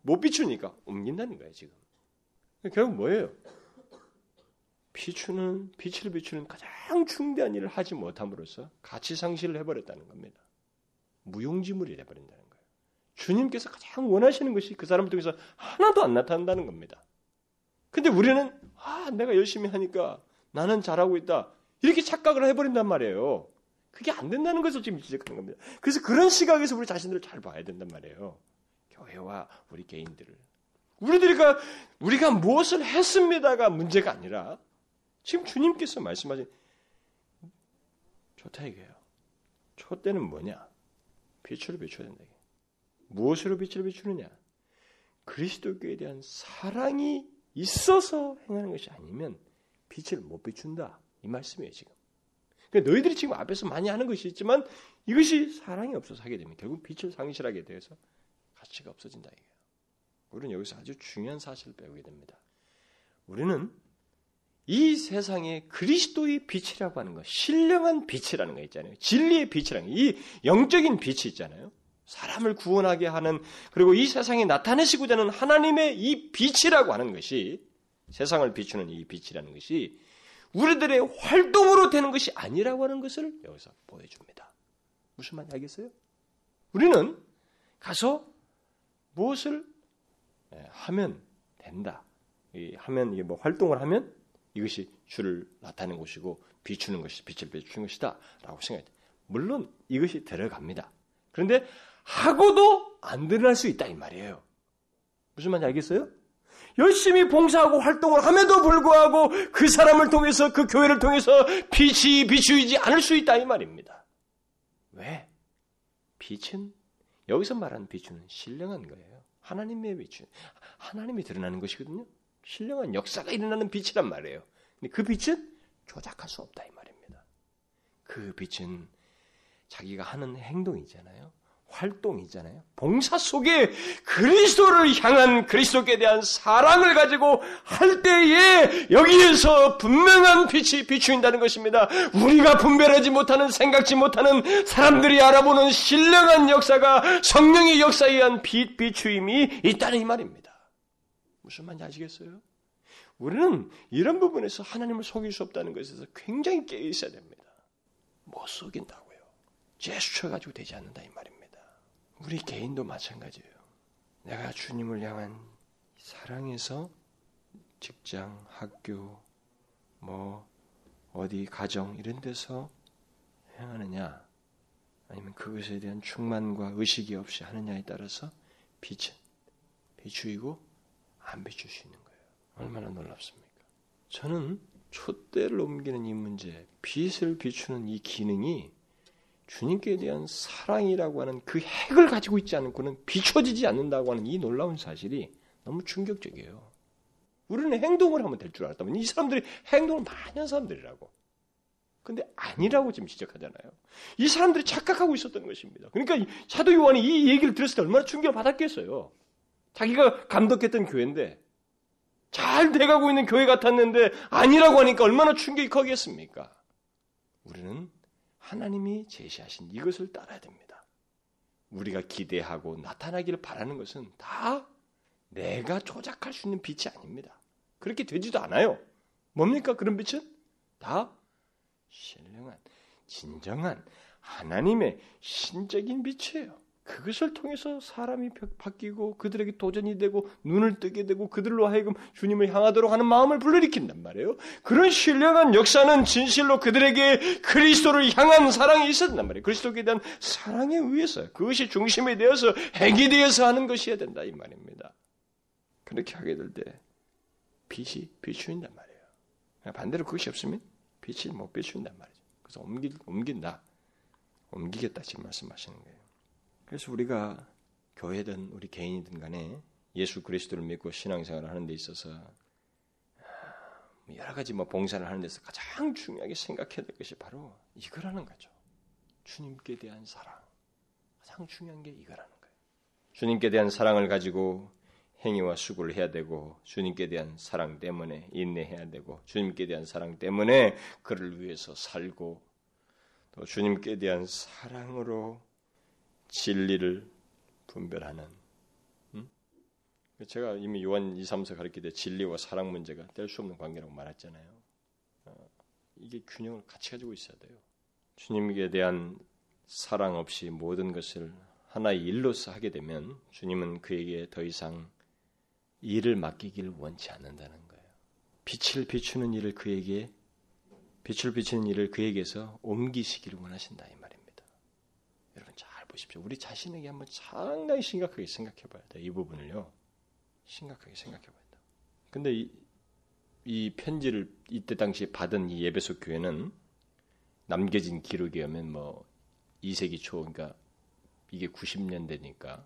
못 비추니까 옮긴다는 거예요 지금. 결국 뭐예요? 비추는 빛을 비추는 가장 중대한 일을 하지 못함으로써 가치 상실을 해버렸다는 겁니다. 무용지물이 돼버린다는 거예요. 주님께서 가장 원하시는 것이 그 사람을 통해서 하나도 안 나타난다는 겁니다. 근데 우리는 아 내가 열심히 하니까 나는 잘하고 있다 이렇게 착각을 해버린단 말이에요. 그게 안 된다는 것을 지금 지적하는 겁니다. 그래서 그런 시각에서 우리 자신들을 잘 봐야 된단 말이에요. 교회와 우리 개인들을. 우리들이가 우리가 무엇을 했습니다가 문제가 아니라 지금 주님께서 말씀하신 좋다 이게요. 초대는 뭐냐? 빛으로 비춰야 된다. 무엇으로 빛을 비추느냐? 그리스도교에 대한 사랑이 있어서 행하는 것이 아니면 빛을 못 비춘다. 이 말씀이에요, 지금. 그러니까 너희들이 지금 앞에서 많이 하는 것이 있지만 이것이 사랑이 없어서 하게 되면 결국 빛을 상실하게 되어서 가치가 없어진다 이게요. 우리는 여기서 아주 중요한 사실을 배우게 됩니다. 우리는 이 세상에 그리스도의 빛이라고 하는 것, 신령한 빛이라는 거 있잖아요. 진리의 빛이라는 거, 이 영적인 빛이 있잖아요. 사람을 구원하게 하는 그리고 이 세상에 나타내시고자 하는 하나님의 이 빛이라고 하는 것이 세상을 비추는 이 빛이라는 것이 우리들의 활동으로 되는 것이 아니라고 하는 것을 여기서 보여줍니다. 무슨 말인지 알겠어요? 우리는 가서 무엇을 예, 하면 된다. 하면 이게 뭐 활동을 하면 이것이 주를 나타내는 것이고 비추는 것이 빛을 비추는 것이다라고 생각해. 물론 이것이 들어갑니다. 그런데 하고도 안 드러날 수 있다 이 말이에요. 무슨 말인지 알겠어요? 열심히 봉사하고 활동을 함에도 불구하고 그 사람을 통해서 그 교회를 통해서 빛이 비추이지 않을 수 있다 이 말입니다. 왜? 빛은 여기서 말하는 빛은 신령한 거예요. 하나님의 빛은 하나님이 드러나는 것이거든요. 신령한 역사가 일어나는 빛이란 말이에요. 근데 그 빛은 조작할 수 없다 이 말입니다. 그 빛은 자기가 하는 행동이잖아요. 활동이잖아요. 봉사 속에 그리스도를 향한 그리스도께 대한 사랑을 가지고 할 때에 여기에서 분명한 빛이 비추인다는 것입니다. 우리가 분별하지 못하는 생각지 못하는 사람들이 알아보는 신령한 역사가 성령의 역사에 의한 빛 비추임이 있다는 이 말입니다. 무슨 말인지 아시겠어요? 우리는 이런 부분에서 하나님을 속일 수 없다는 것에서 굉장히 깨어 있어야 됩니다. 못 속인다고요. 제스처 가지고 되지 않는다 이 말입니다. 우리 개인도 마찬가지예요. 내가 주님을 향한 사랑에서 직장, 학교, 뭐 어디 가정 이런 데서 행하느냐 아니면 그것에 대한 충만과 의식이 없이 하느냐에 따라서 빛은 비추이고 안 비출 수 있는 거예요. 얼마나 놀랍습니까? 저는 촛대를 옮기는 이 문제, 빛을 비추는 이 기능이 주님께 대한 사랑이라고 하는 그 핵을 가지고 있지 않고는 비춰지지 않는다고 하는 이 놀라운 사실이 너무 충격적이에요. 우리는 행동을 하면 될 줄 알았다면 이 사람들이 행동을 많이 한 사람들이라고. 근데 아니라고 지금 지적하잖아요. 이 사람들이 착각하고 있었던 것입니다. 그러니까 사도 요한이 이 얘기를 들었을 때 얼마나 충격을 받았겠어요. 자기가 감독했던 교회인데 잘 돼가고 있는 교회 같았는데 아니라고 하니까 얼마나 충격이 커겠습니까? 우리는 하나님이 제시하신 이것을 따라야 됩니다. 우리가 기대하고 나타나기를 바라는 것은 다 내가 조작할 수 있는 빛이 아닙니다. 그렇게 되지도 않아요. 뭡니까 그런 빛은? 다 신령한, 진정한 하나님의 신적인 빛이에요. 그것을 통해서 사람이 바뀌고 그들에게 도전이 되고 눈을 뜨게 되고 그들로 하여금 주님을 향하도록 하는 마음을 불러일으킨단 말이에요. 그런 신령한 역사는 진실로 그들에게 그리스도를 향한 사랑이 있었단 말이에요. 그리스도에 대한 사랑에 의해서 그것이 중심이 되어서 핵이 되어서 하는 것이어야 된다 이 말입니다. 그렇게 하게 될 때 빛이 비추인단 말이에요. 반대로 그것이 없으면 빛이 못 비추인단 말이죠. 그래서 옮기, 옮긴다. 옮기겠다 지금 말씀하시는 거예요. 그래서 우리가 교회든 우리 개인이든 간에 예수 그리스도를 믿고 신앙생활을 하는 데 있어서 뭐 여러 가지 뭐 봉사를 하는 데서 가장 중요하게 생각해야 될 것이 바로 이거라는 거죠. 주님께 대한 사랑. 가장 중요한 게 이거라는 거예요. 주님께 대한 사랑을 가지고 행위와 수고를 해야 되고 주님께 대한 사랑 때문에 인내해야 되고 주님께 대한 사랑 때문에 그를 위해서 살고 또 주님께 대한 사랑으로 진리를 분별하는 음? 제가 이미 요한 2, 3서 가르칠 때 진리와 사랑 문제가 뗄 수 없는 관계라고 말했잖아요. 어, 이게 균형을 같이 가지고 있어야 돼요. 주님께 대한 사랑 없이 모든 것을 하나의 일로서 하게 되면 주님은 그에게 더 이상 일을 맡기기를 원치 않는다는 거예요. 빛을 비추는 일을 그에게 빛을 비추는 일을 그에게서 옮기시기를 원하신다 이잘 보십시오. 우리 자신에게 한번 상당히 심각하게 생각해 봐야 돼. 이 부분을요. 심각하게 생각해 봐야 돼. 근데 이, 이 편지를 이때 당시 받은 이 예배소 교회는 남겨진 기록이면 뭐 2세기 초 그러니까 이게 90년대니까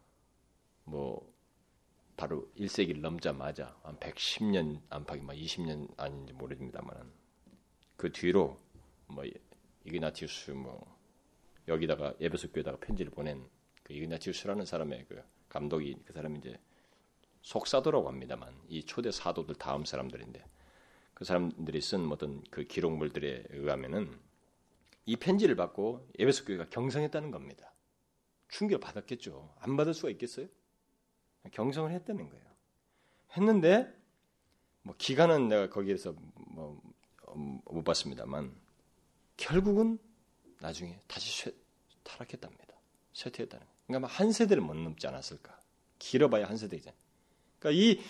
뭐 바로 1세기를 넘자마자 한 110년 안팎이 막 20년 아닌지 모릅니다만 그 뒤로 뭐 이그나티우스 뭐 여기다가 예배소 교에다가 편지를 보낸 그 이그나티우스라는 사람의 그 감독이 그 사람이 이제 속사도라고 합니다만 이 초대 사도들 다음 사람들인데 그 사람들이 쓴 어떤 그 기록물들에 의하면은 이 편지를 받고 예배소 교회가 경성했다는 겁니다. 충격 받았겠죠. 안 받을 수가 있겠어요? 경성을 했다는 거예요. 했는데 뭐 기간은 내가 거기에서 뭐 못 봤습니다만 결국은 나중에 다시 쇠, 타락했답니다. 쇠퇴했다는. 그러니까 한 세대를 못 넘지 않았을까? 길어봐야 한 세대이잖아요. 그러니까 이,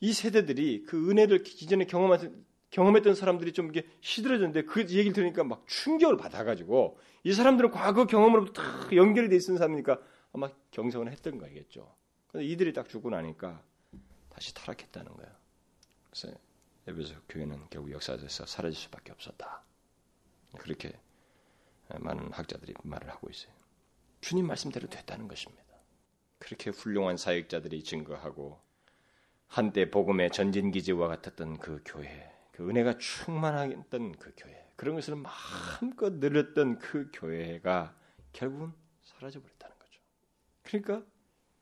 이 세대들이 그 은혜를 기존에 경험한, 경험했던 사람들이 좀 이게 시들어졌는데 그 얘기를 들으니까 막 충격을 받아가지고 이 사람들은 과거 경험으로부터 다 연결이 돼 있는 사람이니까 아마 경성을 했던 거겠죠. 근데 이들이 딱 죽고 나니까 다시 타락했다는 거예요. 그래서 에베소 교회는 결국 역사에서 사라질 수밖에 없었다. 그렇게 많은 학자들이 말을 하고 있어요. 주님 말씀대로 됐다는 것입니다. 그렇게 훌륭한 사역자들이 증거하고 한때 복음의 전진기지와 같았던 그 교회, 그 은혜가 충만했던 그 교회, 그런 것을 마음껏 늘렸던 그 교회가 결국은 사라져 버렸다는 거죠. 그러니까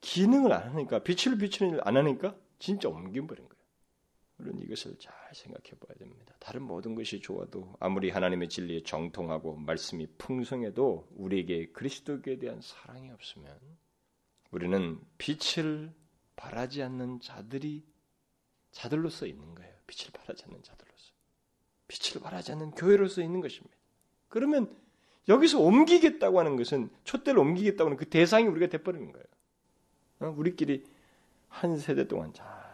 기능을 안 하니까 빛을 비추는 일을 안 하니까 진짜 옮겨버린 거예요. 물론 이것을 잘 생각해 봐야 됩니다. 다른 모든 것이 좋아도 아무리 하나님의 진리에 정통하고 말씀이 풍성해도 우리에게 그리스도에 대한 사랑이 없으면 우리는 빛을 바라지 않는 자들이 자들로서 있는 거예요. 빛을 바라지 않는 자들로서. 빛을 바라지 않는 교회로서 있는 것입니다. 그러면 여기서 옮기겠다고 하는 것은 촛대를 옮기겠다고 하는 그 대상이 우리가 돼버리는 거예요. 어? 우리끼리 한 세대 동안 잘.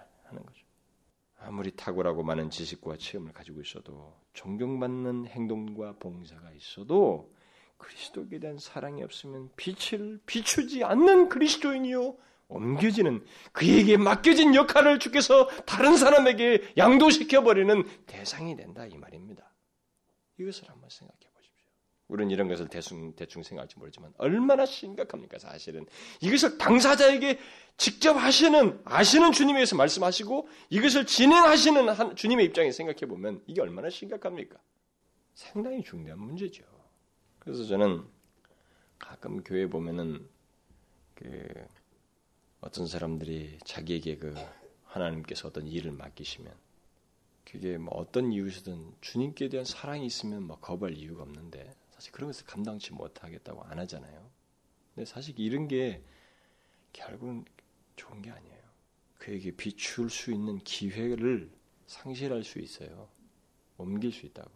아무리 탁월하고 많은 지식과 체험을 가지고 있어도 존경받는 행동과 봉사가 있어도 그리스도에 대한 사랑이 없으면 빛을 비추지 않는 그리스도인이요 옮겨지는 그에게 맡겨진 역할을 주께서 다른 사람에게 양도시켜 버리는 대상이 된다 이 말입니다. 이것을 한번 생각해 우리는 이런 것을 대충, 대충 생각할지 모르지만 얼마나 심각합니까 사실은 이것을 당사자에게 직접 하시는 아시는 주님에서 말씀하시고 이것을 진행하시는 주님의 입장에 생각해 보면 이게 얼마나 심각합니까? 상당히 중대한 문제죠. 그래서 저는 가끔 교회 보면은 그 어떤 사람들이 자기에게 그 하나님께서 어떤 일을 맡기시면 그게 뭐 어떤 이유에서든 주님께 대한 사랑이 있으면 뭐 거부할 이유가 없는데 사실 것을 감당치 못하겠다고 안 하잖아요. 근데 사실 이런 게 결국은 좋은 게 아니에요. 그에게 비출 수 있는 기회를 상실할 수 있어요. 옮길 수 있다고.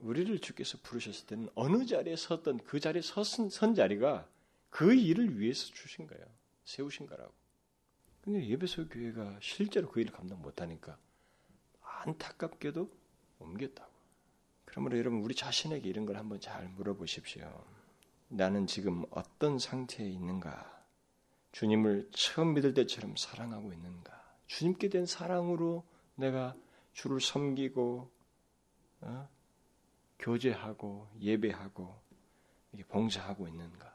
우리를 주께서 부르셨을 때는 어느 자리에 섰던 그 자리에 선, 선 자리가 그 일을 위해서 주신 거예요. 세우신 거라고. 근데 예배소 교회가 실제로 그 일을 감당 못하니까 안타깝게도 옮겼다고. 그러므로 여러분 우리 자신에게 이런 걸 한번 잘 물어보십시오. 나는 지금 어떤 상태에 있는가? 주님을 처음 믿을 때처럼 사랑하고 있는가? 주님께 대한 사랑으로 내가 주를 섬기고 어? 교제하고 예배하고 봉사하고 있는가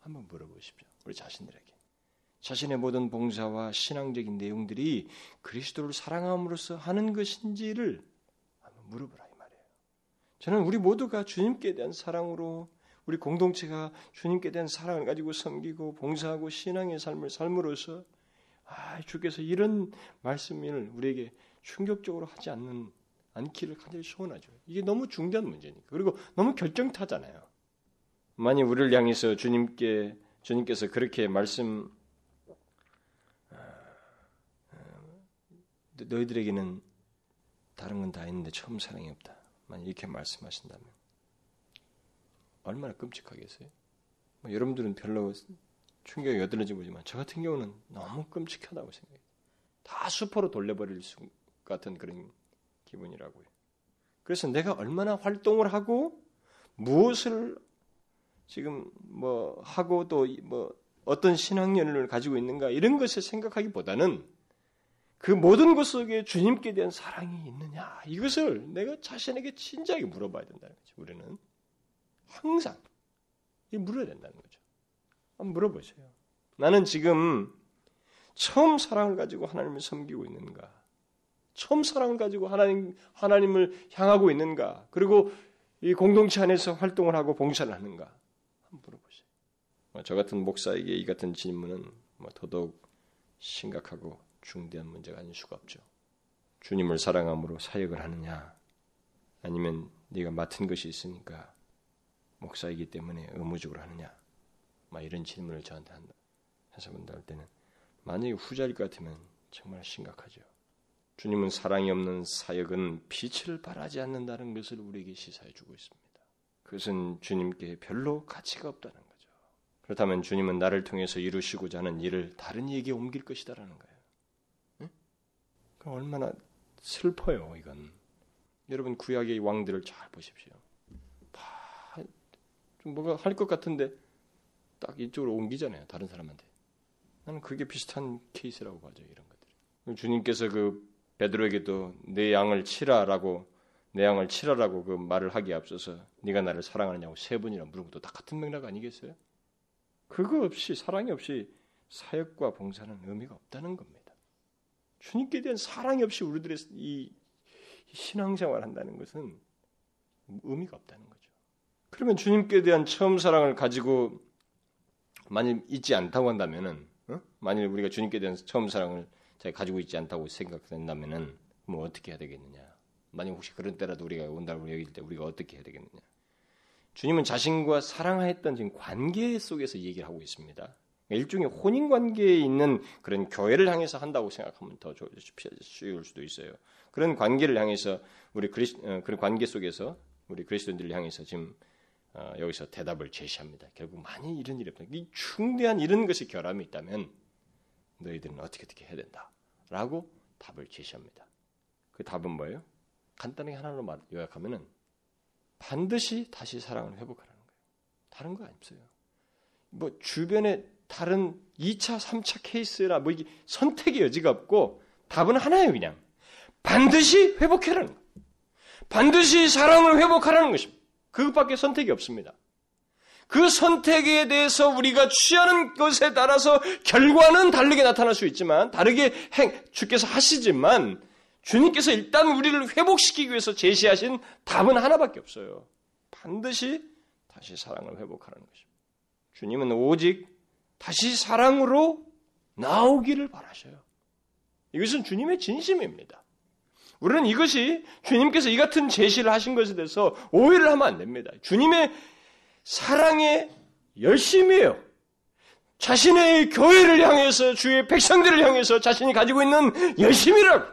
한번 물어보십시오. 우리 자신들에게 자신의 모든 봉사와 신앙적인 내용들이 그리스도를 사랑함으로써 하는 것인지를 한번 물어보라. 저는 우리 모두가 주님께 대한 사랑으로 우리 공동체가 주님께 대한 사랑을 가지고 섬기고 봉사하고 신앙의 삶을 삶으로써 아, 주께서 이런 말씀을 우리에게 충격적으로 하지 않는 않기를 간절히 소원하죠. 이게 너무 중대한 문제니까. 그리고 너무 결정타잖아요. 만약 우리를 향해서 주님께 주님께서 그렇게 말씀 아, 아, 너희들에게는 다른 건 다 있는데 처음 사랑이 없다. 만약 이렇게 말씀하신다면 얼마나 끔찍하겠어요? 뭐 여러분들은 별로 충격이 여들는지 모르지만 저 같은 경우는 너무 끔찍하다고 생각해요. 다 수포로 돌려버릴 수 같은 그런 기분이라고요. 그래서 내가 얼마나 활동을 하고 무엇을 지금 뭐 하고 또 뭐 어떤 신앙연을 가지고 있는가 이런 것을 생각하기보다는 그 모든 것 속에 주님께 대한 사랑이 있느냐 이것을 내가 자신에게 진지하게 물어봐야 된다는 거죠. 우리는 항상 이 물어야 된다는 거죠. 한번 물어보세요. 나는 지금 처음 사랑을 가지고 하나님을 섬기고 있는가? 처음 사랑을 가지고 하나님 하나님을 향하고 있는가? 그리고 이 공동체 안에서 활동을 하고 봉사를 하는가? 한번 물어보세요. 뭐저 같은 목사에게 이 같은 질문은 뭐 더더욱 심각하고 중대한 문제가 아닐 수가 없죠. 주님을 사랑함으로 사역을 하느냐? 아니면 네가 맡은 것이 있으니까 목사이기 때문에 의무적으로 하느냐? 막 이런 질문을 저한테 한다. 해서 본다 할 때는 만약에 후자일 것 같으면 정말 심각하죠. 주님은 사랑이 없는 사역은 빛을 발하지 않는다는 것을 우리에게 시사해 주고 있습니다. 그것은 주님께 별로 가치가 없다는 거죠. 그렇다면 주님은 나를 통해서 이루시고자 하는 일을 다른 이에게 옮길 것이다라는 거예요. 응? 그럼 얼마나 슬퍼요, 이건. 여러분 구약의 왕들을 잘 보십시오. 좀 뭐가 할 것 같은데 딱 이쪽으로 옮기잖아요. 다른 사람한테. 나는 그게 비슷한 케이스라고 봐죠. 이런 것들. 주님께서 그 베드로에게도 내 양을 치라라고 내 양을 치라라고 그 말을 하기에 앞서서 네가 나를 사랑하느냐고 세 번이나 물은 것도 다 같은 맥락 아니겠어요? 그거 없이 사랑이 없이 사역과 봉사는 의미가 없다는 겁니다. 주님께 대한 사랑이 없이 우리들의 이 신앙생활 한다는 것은 의미가 없다는 거죠. 그러면 주님께 대한 처음 사랑을 가지고 만일 있지 않다고 한다면은 어? 만일 우리가 주님께 대한 처음 사랑을 가지고 있지 않다고 생각된다면은 뭐 어떻게 해야 되겠느냐? 만약 혹시 그런 때라도 우리가 온다고 여길 때 우리가 어떻게 해야 되겠느냐? 주님은 자신과 사랑하였던 지금 관계 속에서 얘기를 하고 있습니다. 일종의 혼인 관계에 있는 그런 교회를 향해서 한다고 생각하면 더 쉬울 수도 있어요. 그런 관계를 향해서 우리 그리스 어, 그런 관계 속에서 우리 그리스도인들을 향해서 지금 어, 여기서 대답을 제시합니다. 결국 많이 이런 일이 없다. 이 중대한 이런 것이 결함이 있다면 너희들은 어떻게 어떻게 해야 된다.라고 답을 제시합니다. 그 답은 뭐예요? 간단하게 하나로 말 요약하면은 반드시 다시 사랑을 회복하라는 거예요. 다른 거 없어요. 뭐 주변에 다른 2차, 3차 케이스나 뭐 이게 선택의 여지가 없고 답은 하나예요, 그냥. 반드시 회복해라는 거예요. 반드시 사랑을 회복하라는 것입니다. 그것밖에 선택이 없습니다. 그 선택에 대해서 우리가 취하는 것에 따라서 결과는 다르게 나타날 수 있지만, 다르게 행, 주께서 하시지만, 주님께서 일단 우리를 회복시키기 위해서 제시하신 답은 하나밖에 없어요. 반드시 다시 사랑을 회복하라는 것입니다. 주님은 오직 다시 사랑으로 나오기를 바라셔요. 이것은 주님의 진심입니다. 우리는 이것이 주님께서 이 같은 제시를 하신 것에 대해서 오해를 하면 안 됩니다. 주님의 사랑의 열심이에요. 자신의 교회를 향해서 주의 백성들을 향해서 자신이 가지고 있는 열심이라고.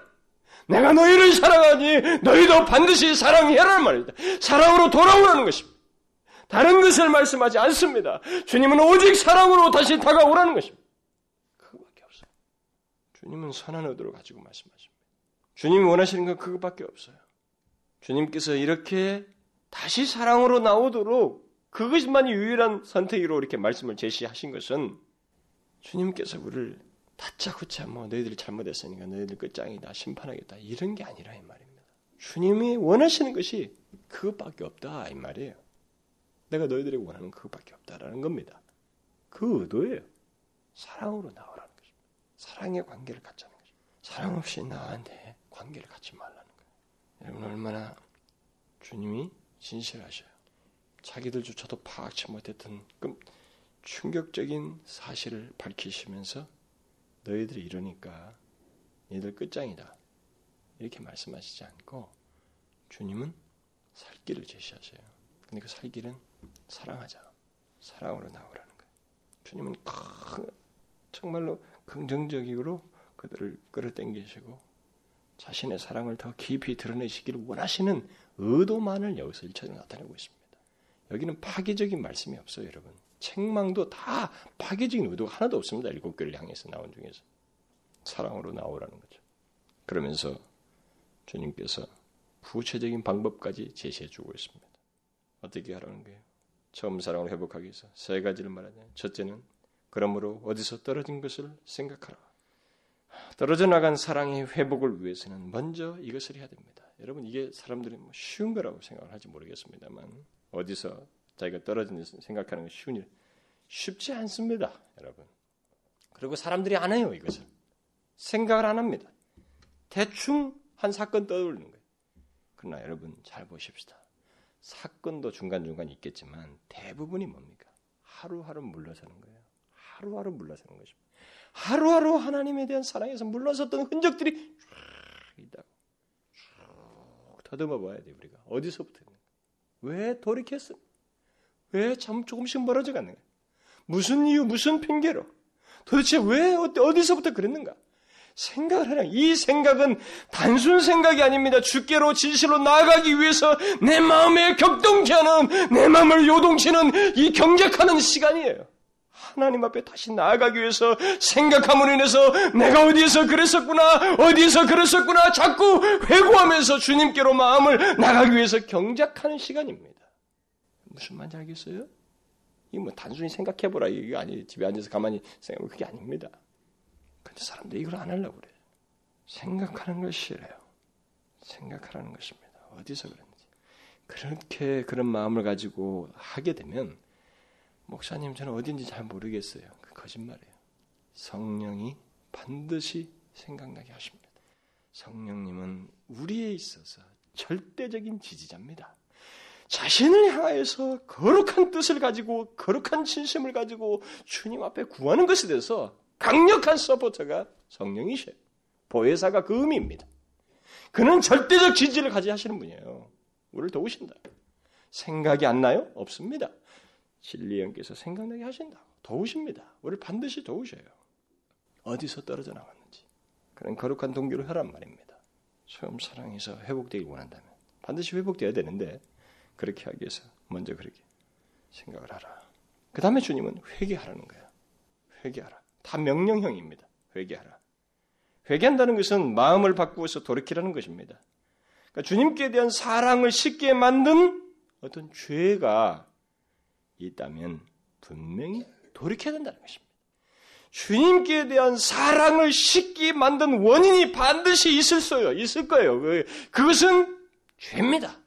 내가 너희를 사랑하니 너희도 반드시 사랑해라는 말입니다. 사랑으로 돌아오라는 것입니다. 다른 것을 말씀하지 않습니다. 주님은 오직 사랑으로 다시 다가오라는 것입니다. 그거밖에 없어요. 주님은 선한 의도를 가지고 말씀하십니다. 주님이 원하시는 건 그것밖에 없어요. 주님께서 이렇게 다시 사랑으로 나오도록 그것만이 유일한 선택으로 이렇게 말씀을 제시하신 것은 주님께서 우리를 다짜고짜 뭐 너희들이 잘못했으니까 너희들 끝장이다 심판하겠다 이런 게 아니라 이 말입니다. 주님이 원하시는 것이 그것밖에 없다 이 말이에요. 내가 너희들이 원하는 그것밖에 없다라는 겁니다. 그 의도예요. 사랑으로 나오라는 것입니다. 사랑의 관계를 갖자는 거죠. 사랑 없이 나한테 관계를 갖지 말라는 거예요. 여러분 얼마나 주님이 진실하셔요. 자기들조차도 파악치 못했던 충격적인 사실을 밝히시면서 너희들이 이러니까 얘들 끝장이다. 이렇게 말씀하시지 않고 주님은 살 길을 제시하셔요. 근데 그 살 길은 사랑하자. 사랑으로 나오라는 거예요. 주님은 정말로 긍정적으로 그들을 끌어당기시고 자신의 사랑을 더 깊이 드러내시기를 원하시는 의도만을 여기서 일차적으로 나타내고 있습니다. 여기는 파괴적인 말씀이 없어요, 여러분. 책망도 다 파괴적인 의도가 하나도 없습니다. 일곱 교를 향해서 나온 중에서. 사랑으로 나오라는 거죠. 그러면서 주님께서 구체적인 방법까지 제시해 주고 있습니다. 어떻게 하라는 거예요? 처음 사랑을 회복하기 위해서 세 가지를 말하냐. 첫째는 그러므로 어디서 떨어진 것을 생각하라. 떨어져 나간 사랑의 회복을 위해서는 먼저 이것을 해야 됩니다. 여러분 이게 사람들이 뭐 쉬운 거라고 생각을 할지 모르겠습니다만 어디서 자기가 떨어진 생각하는 건 쉬운 일 쉽지 않습니다, 여러분. 그리고 사람들이 안 해요 이것을 생각을 안 합니다. 대충 한 사건 떠올리는 거예요. 그러나 여러분 잘 보십시다. 사건도 중간중간 있겠지만 대부분이 뭡니까? 하루하루 물러서는 거예요. 하루하루 물러서는 것입니다. 하루하루 하나님에 대한 사랑에서 물러섰던 흔적들이 쭉 있다고. 쭉 더듬어 봐야 돼 우리가. 어디서부터 왜 돌이켰어? 왜 참 조금씩 멀어져 갔는가? 무슨 이유, 무슨 핑계로? 도대체 왜, 어디서부터 그랬는가? 생각을 하라. 이 생각은 단순 생각이 아닙니다. 주께로 진실로 나아가기 위해서 내 마음에 격동케 하는, 내 마음을 요동치는 이 경작하는 시간이에요. 하나님 앞에 다시 나아가기 위해서 생각함으로 인해서 내가 어디에서 그랬었구나, 어디에서 그랬었구나, 자꾸 회고하면서 주님께로 마음을 나가기 위해서 경작하는 시간입니다. 무슨 말인지 알겠어요? 이뭐 단순히 생각해보라 이게 아니 집에 앉아서 가만히 생각하면 그게 아닙니다. 근데 사람들이 이걸 안 하려고 그래요. 생각하는 걸 싫어요. 생각하라는 것입니다. 어디서 그런지. 그렇게 그런 마음을 가지고 하게 되면 목사님 저는 어딘지 잘 모르겠어요. 그 거짓말이에요. 성령이 반드시 생각나게 하십니다. 성령님은 우리에 있어서 절대적인 지지자입니다. 자신을 향하여서 거룩한 뜻을 가지고 거룩한 진심을 가지고 주님 앞에 구하는 것에 대해서 강력한 서포터가 성령이셔요. 보혜사가 그 의미입니다. 그는 절대적 지지를 가지 하시는 분이에요. 우리를 도우신다. 생각이 안 나요? 없습니다. 진리 영께서 생각나게 하신다. 도우십니다. 우리를 반드시 도우셔요. 어디서 떨어져 나왔는지. 그런 거룩한 동기로 하란 말입니다. 처음 사랑해서 회복되길 원한다면 반드시 회복되어야 되는데 그렇게 하기 위해서 먼저 그렇게 생각을 하라. 그 다음에 주님은 회개하라는 거예요. 회개하라. 다 명령형입니다. 회개하라. 회개한다는 것은 마음을 바꾸어서 돌이키라는 것입니다. 그러니까 주님께 대한 사랑을 쉽게 만든 어떤 죄가 있다면 분명히 돌이켜야 된다는 것입니다. 주님께 대한 사랑을 쉽게 만든 원인이 반드시 있을 거예요. 있을 거예요. 그, 그것은 죄입니다.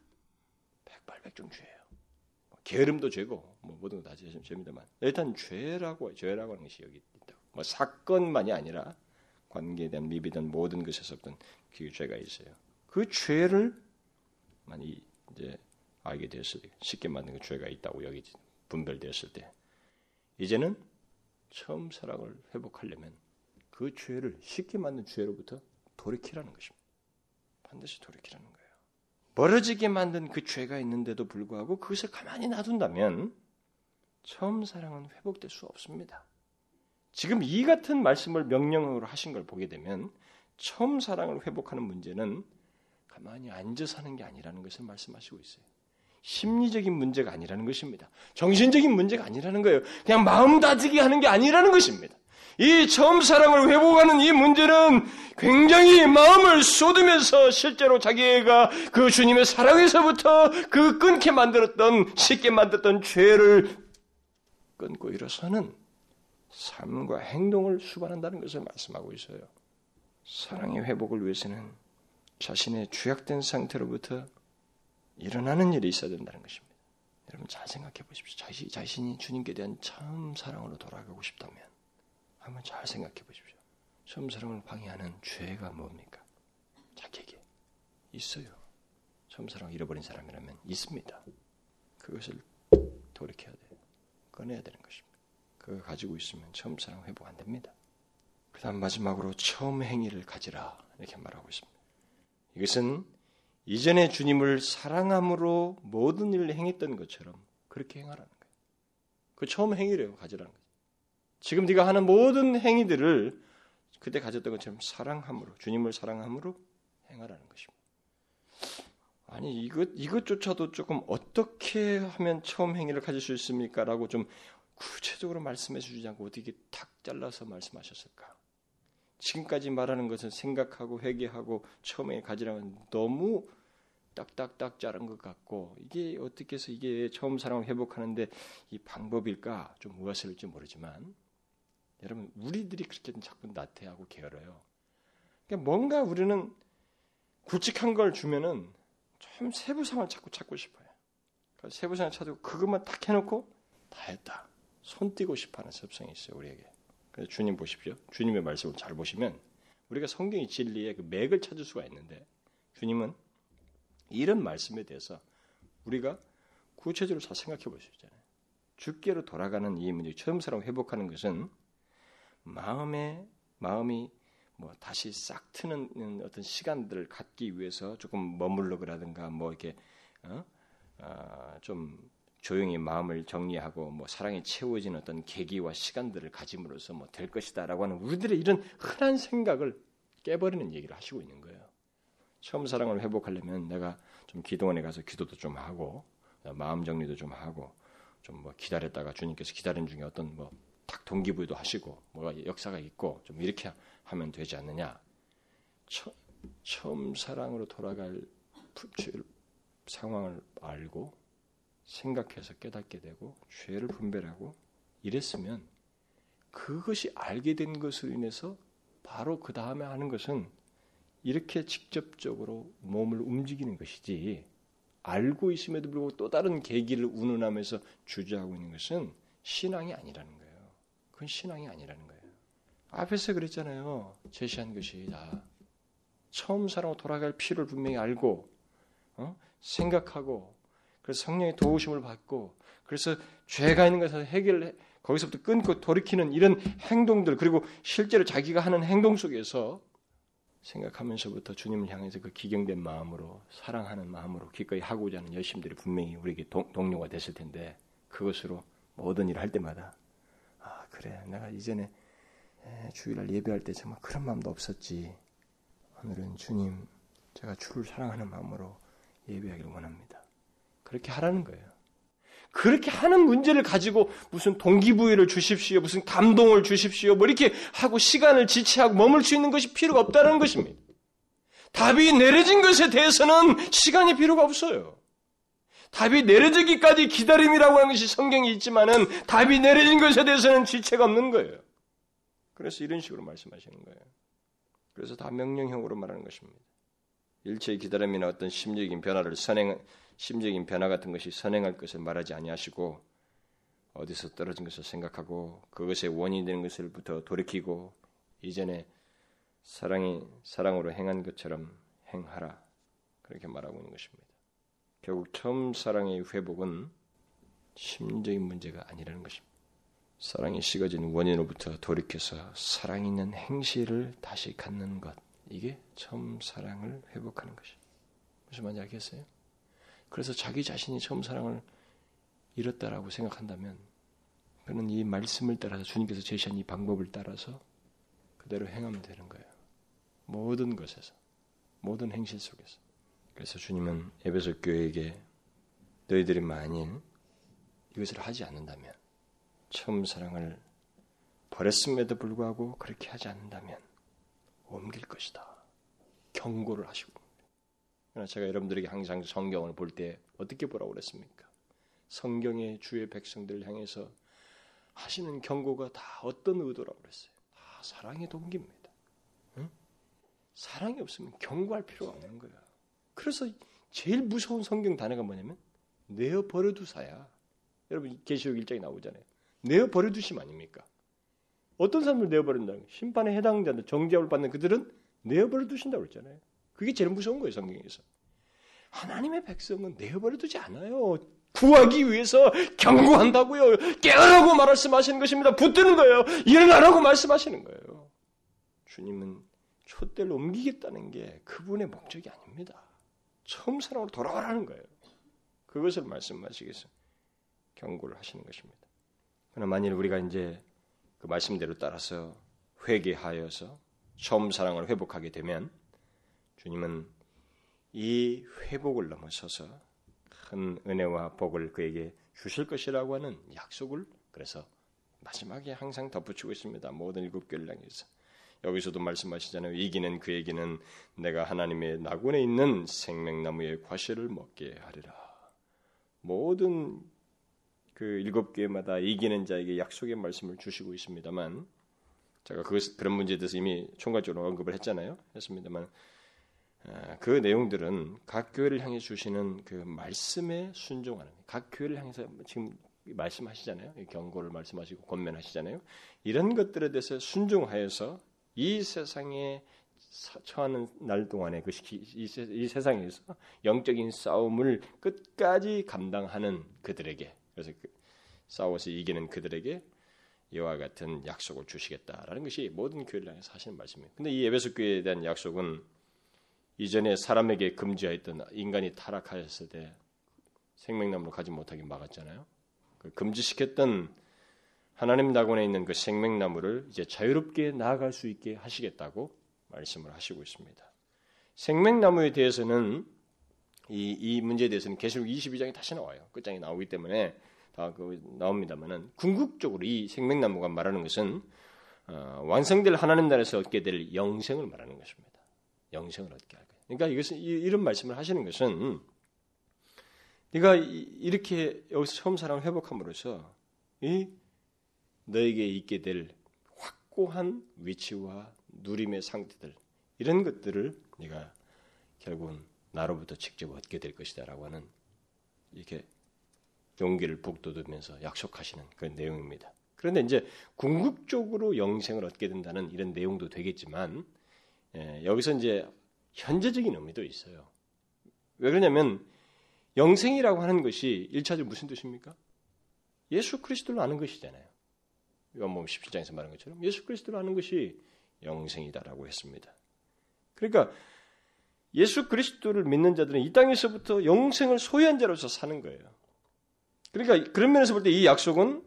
백발백중 죄예요. 게으름도 죄고 뭐 모든 거 다 죄입니다만 일단 죄라고 죄라고 하는 것이 여기 뭐 사건만이 아니라 관계에 대한 미비든 모든 것에서부터 그 죄가 있어요. 그 죄를 많이 이제 알게 되었을 때 쉽게 만든 그 죄가 있다고 여기 분별되었을 때 이제는 처음 사랑을 회복하려면 그 죄를 쉽게 만든 죄로부터 돌이키라는 것입니다. 반드시 돌이키라는 거예요. 멀어지게 만든 그 죄가 있는데도 불구하고 그것을 가만히 놔둔다면 처음 사랑은 회복될 수 없습니다. 지금 이 같은 말씀을 명령으로 하신 걸 보게 되면 처음 사랑을 회복하는 문제는 가만히 앉아 사는 게 아니라는 것을 말씀하시고 있어요. 심리적인 문제가 아니라는 것입니다. 정신적인 문제가 아니라는 거예요. 그냥 마음 다지게 하는 게 아니라는 것입니다. 이 처음 사랑을 회복하는 이 문제는 굉장히 마음을 쏟으면서 실제로 자기가 그 주님의 사랑에서부터 그 끊게 만들었던, 쉽게 만들었던 죄를 끊고 일어서는 삶과 행동을 수반한다는 것을 말씀하고 있어요. 사랑의 회복을 위해서는 자신의 죄악된 상태로부터 일어나는 일이 있어야 된다는 것입니다. 여러분 잘 생각해 보십시오. 자신, 자신이 주님께 대한 처음 사랑으로 돌아가고 싶다면 한번 잘 생각해 보십시오. 처음 사랑을 방해하는 죄가 뭡니까? 자기에게 있어요. 처음 사랑을 잃어버린 사람이라면 있습니다. 그것을 돌이켜야 돼요. 꺼내야 되는 것입니다. 그거 가지고 있으면 처음 사랑 회복 안 됩니다. 그 다음 마지막으로 처음 행위를 가지라 이렇게 말하고 있습니다. 이것은 이전에 주님을 사랑함으로 모든 일을 행했던 것처럼 그렇게 행하라는 거예요. 그 처음 행위래요. 가지라는 거죠. 지금 네가 하는 모든 행위들을 그때 가졌던 것처럼 사랑함으로 주님을 사랑함으로 행하라는 것입니다. 아니 이것 이것조차도 조금 어떻게 하면 처음 행위를 가질 수 있습니까라고 좀 구체적으로 말씀해 주지 않고 어떻게 탁 잘라서 말씀하셨을까? 지금까지 말하는 것은 생각하고 회개하고 처음에 가지라면 너무 딱딱딱 자른 것 같고 이게 어떻게 해서 이게 처음 사랑을 회복하는데 이 방법일까 좀 무엇일지 모르지만 여러분 우리들이 그렇게 자꾸 나태하고 게을러요. 그러니까 뭔가 우리는 굵직한 걸 주면은 참 세부상을 자꾸 찾고 싶어요. 그러니까 세부상을 찾고 그것만 딱 해놓고 다 했다. 손 띄고 싶어하는 습성이 있어요 우리에게. 그래서 주님 보십시오. 주님의 말씀을 잘 보시면 우리가 성경의 진리의 그 맥을 찾을 수가 있는데 주님은 이런 말씀에 대해서 우리가 구체적으로 잘 생각해 볼 수 있잖아요. 주께로 돌아가는 이 문제, 처음 사람 회복하는 것은 마음의 마음이 뭐 다시 싹 트는 어떤 시간들을 갖기 위해서 조금 머물러 그라든가 뭐 이렇게 어? 어, 좀 조용히 마음을 정리하고 뭐 사랑에 채워진 어떤 계기와 시간들을 가짐으로써 뭐 될 것이다라고 하는 우리들의 이런 흔한 생각을 깨버리는 얘기를 하시고 있는 거예요. 처음 사랑을 회복하려면 내가 좀 기도원에 가서 기도도 좀 하고 마음 정리도 좀 하고 좀 뭐 기다렸다가 주님께서 기다리는 중에 어떤 뭐딱 동기부여도 하시고 뭐가 역사가 있고 좀 이렇게 하면 되지 않느냐. 처, 처음 사랑으로 돌아갈 상황을 알고 생각해서 깨닫게 되고 죄를 분별하고 이랬으면 그것이 알게 된 것으로 인해서 바로 그 다음에 하는 것은 이렇게 직접적으로 몸을 움직이는 것이지 알고 있음에도 불구하고 또 다른 계기를 운운하면서 주저하고 있는 것은 신앙이 아니라는 거예요. 그건 신앙이 아니라는 거예요. 앞에서 그랬잖아요. 제시한 것이 다 처음 사랑으로 돌아갈 필요를 분명히 알고 어? 생각하고 그래서 성령의 도우심을 받고 그래서 죄가 있는 것을 해결 거기서부터 끊고 돌이키는 이런 행동들 그리고 실제로 자기가 하는 행동 속에서 생각하면서부터 주님을 향해서 그 기경된 마음으로 사랑하는 마음으로 기꺼이 하고자 하는 열심들이 분명히 우리에게 동, 동료가 됐을 텐데 그것으로 모든 일을 할 때마다 아 그래 내가 이전에 주일날 예배할 때 정말 그런 마음도 없었지 오늘은 주님 제가 주를 사랑하는 마음으로 예배하기를 원합니다. 그렇게 하라는 거예요. 그렇게 하는 문제를 가지고 무슨 동기부여를 주십시오, 무슨 감동을 주십시오, 뭐 이렇게 하고 시간을 지체하고 머물 수 있는 것이 필요가 없다는 것입니다. 답이 내려진 것에 대해서는 시간이 필요가 없어요. 답이 내려지기까지 기다림이라고 하는 것이 성경에 있지만은 답이 내려진 것에 대해서는 지체가 없는 거예요. 그래서 이런 식으로 말씀하시는 거예요. 그래서 다 명령형으로 말하는 것입니다. 일체의 기다림이나 어떤 심리적인 변화를 선행, 심적인 변화 같은 것이 선행할 것을 말하지 아니하시고 어디서 떨어진 것을 생각하고 그것의 원인이 되는 것을부터 돌이키고 이전에 사랑이 사랑으로 행한 것처럼 행하라 그렇게 말하고 있는 것입니다. 결국 처음 사랑의 회복은 심적인 문제가 아니라는 것입니다. 사랑이 식어진 원인으로부터 돌이켜서 사랑 있는 행실을 다시 갖는 것 이게 처음 사랑을 회복하는 것이 무슨 말인지 알겠어요? 그래서 자기 자신이 처음 사랑을 잃었다라고 생각한다면 그는 이 말씀을 따라서 주님께서 제시한 이 방법을 따라서 그대로 행하면 되는 거예요. 모든 것에서 모든 행실 속에서. 그래서 주님은 에베소 교회에게 너희들이 만일 이것을 하지 않는다면 처음 사랑을 버렸음에도 불구하고 그렇게 하지 않는다면 옮길 것이다. 경고를 하시고 제가 여러분들에게 항상 성경을 볼 때 어떻게 보라고 그랬습니까? 성경의 주의 백성들을 향해서 하시는 경고가 다 어떤 의도라고 그랬어요? 다 사랑의 동기입니다. 응? 사랑이 없으면 경고할 필요가 없는 거야. 그래서 제일 무서운 성경 단어가 뭐냐면 내어 버려두사야. 여러분 계시록 1장에 나오잖아요. 내어 버려두심 아닙니까? 어떤 사람들 내어 버린다. 심판에 해당자들 정죄를 받는 그들은 내어 버려두신다고 그랬잖아요. 그게 제일 무서운 거예요 성경에서. 하나님의 백성은 내어 버려 두지 않아요. 구하기 위해서 경고한다고요. 깨어나고 말씀하시는 것입니다. 붙드는 거예요. 일어나라고 말씀하시는 거예요. 주님은 촛대를 옮기겠다는 게 그분의 목적이 아닙니다. 처음 사랑으로 돌아가라는 거예요. 그것을 말씀하시겠어 경고를 하시는 것입니다. 그러나 만일 우리가 이제 그 말씀대로 따라서 회개하여서 처음 사랑을 회복하게 되면 주님은 이 회복을 넘어서서 큰 은혜와 복을 그에게 주실 것이라고 하는 약속을 그래서 마지막에 항상 덧붙이고 있습니다. 모든 일곱 향해서 여기서도 말씀하시잖아요. 이기는 그에게는 내가 하나님의 나군에 있는 생명나무의 과실을 먹게 하리라. 모든 그 일곱 교회마다 이기는 자에게 약속의 말씀을 주시고 있습니다만 제가 그 그런 문제에 대해서 이미 총괄적으로 언급을 했잖아요. 했습니다만 아, 그 내용들은 각 교회를 향해 주시는 그 말씀에 순종하는 각 교회를 향해서 지금 말씀하시잖아요. 경고를 말씀하시고 권면하시잖아요. 이런 것들에 대해서 순종하여서 이 세상에 처하는 날 동안에 그 이, 세상에서 영적인 싸움을 끝까지 감당하는 그들에게 그래서 그 싸워서 이기는 그들에게 이와 같은 약속을 주시겠다라는 것이 모든 교회를 향해서 하시는 말씀이에요. 근데 이 에베소 교회에 대한 약속은 이전에 사람에게 금지하였던 인간이 타락하였을 때 생명나무로 가지 못하게 막았잖아요. 그 금지시켰던 하나님 낙원에 있는 그 생명나무를 이제 자유롭게 나아갈 수 있게 하시겠다고 말씀을 하시고 있습니다. 생명나무에 대해서는 이, 이 문제에 대해서는 계시록 22장에 다시 나와요. 끝장에 나오기 때문에 다 그 나옵니다만은 궁극적으로 이 생명나무가 말하는 것은 어, 완성될 하나님 나라에서 얻게 될 영생을 말하는 것입니다. 영생을 얻게 할 거예요. 그러니까 이것은 이, 런 말씀을 하시는 것은 네가 이렇게 여기서 처음 사랑을 회복함으로써 이 너에게 있게 될 확고한 위치와 누림의 상태들 이런 것들을 네가 결국은 나로부터 직접 얻게 될 것이다라고 하는 이렇게 용기를 북돋으면서 약속하시는 그런 내용입니다. 그런데 이제 궁극적으로 영생을 얻게 된다는 이런 내용도 되겠지만 예, 여기서 이제 현재적인 의미도 있어요. 왜 그러냐면 영생이라고 하는 것이 1차적으로 무슨 뜻입니까? 예수 그리스도를 아는 것이잖아요. 요한복음 17장에서 말한 것처럼 예수 그리스도를 아는 것이 영생이다라고 했습니다. 그러니까 예수 그리스도를 믿는 자들은 이 땅에서부터 영생을 소유한 자로서 사는 거예요. 그러니까 그런 면에서 볼 때 이 약속은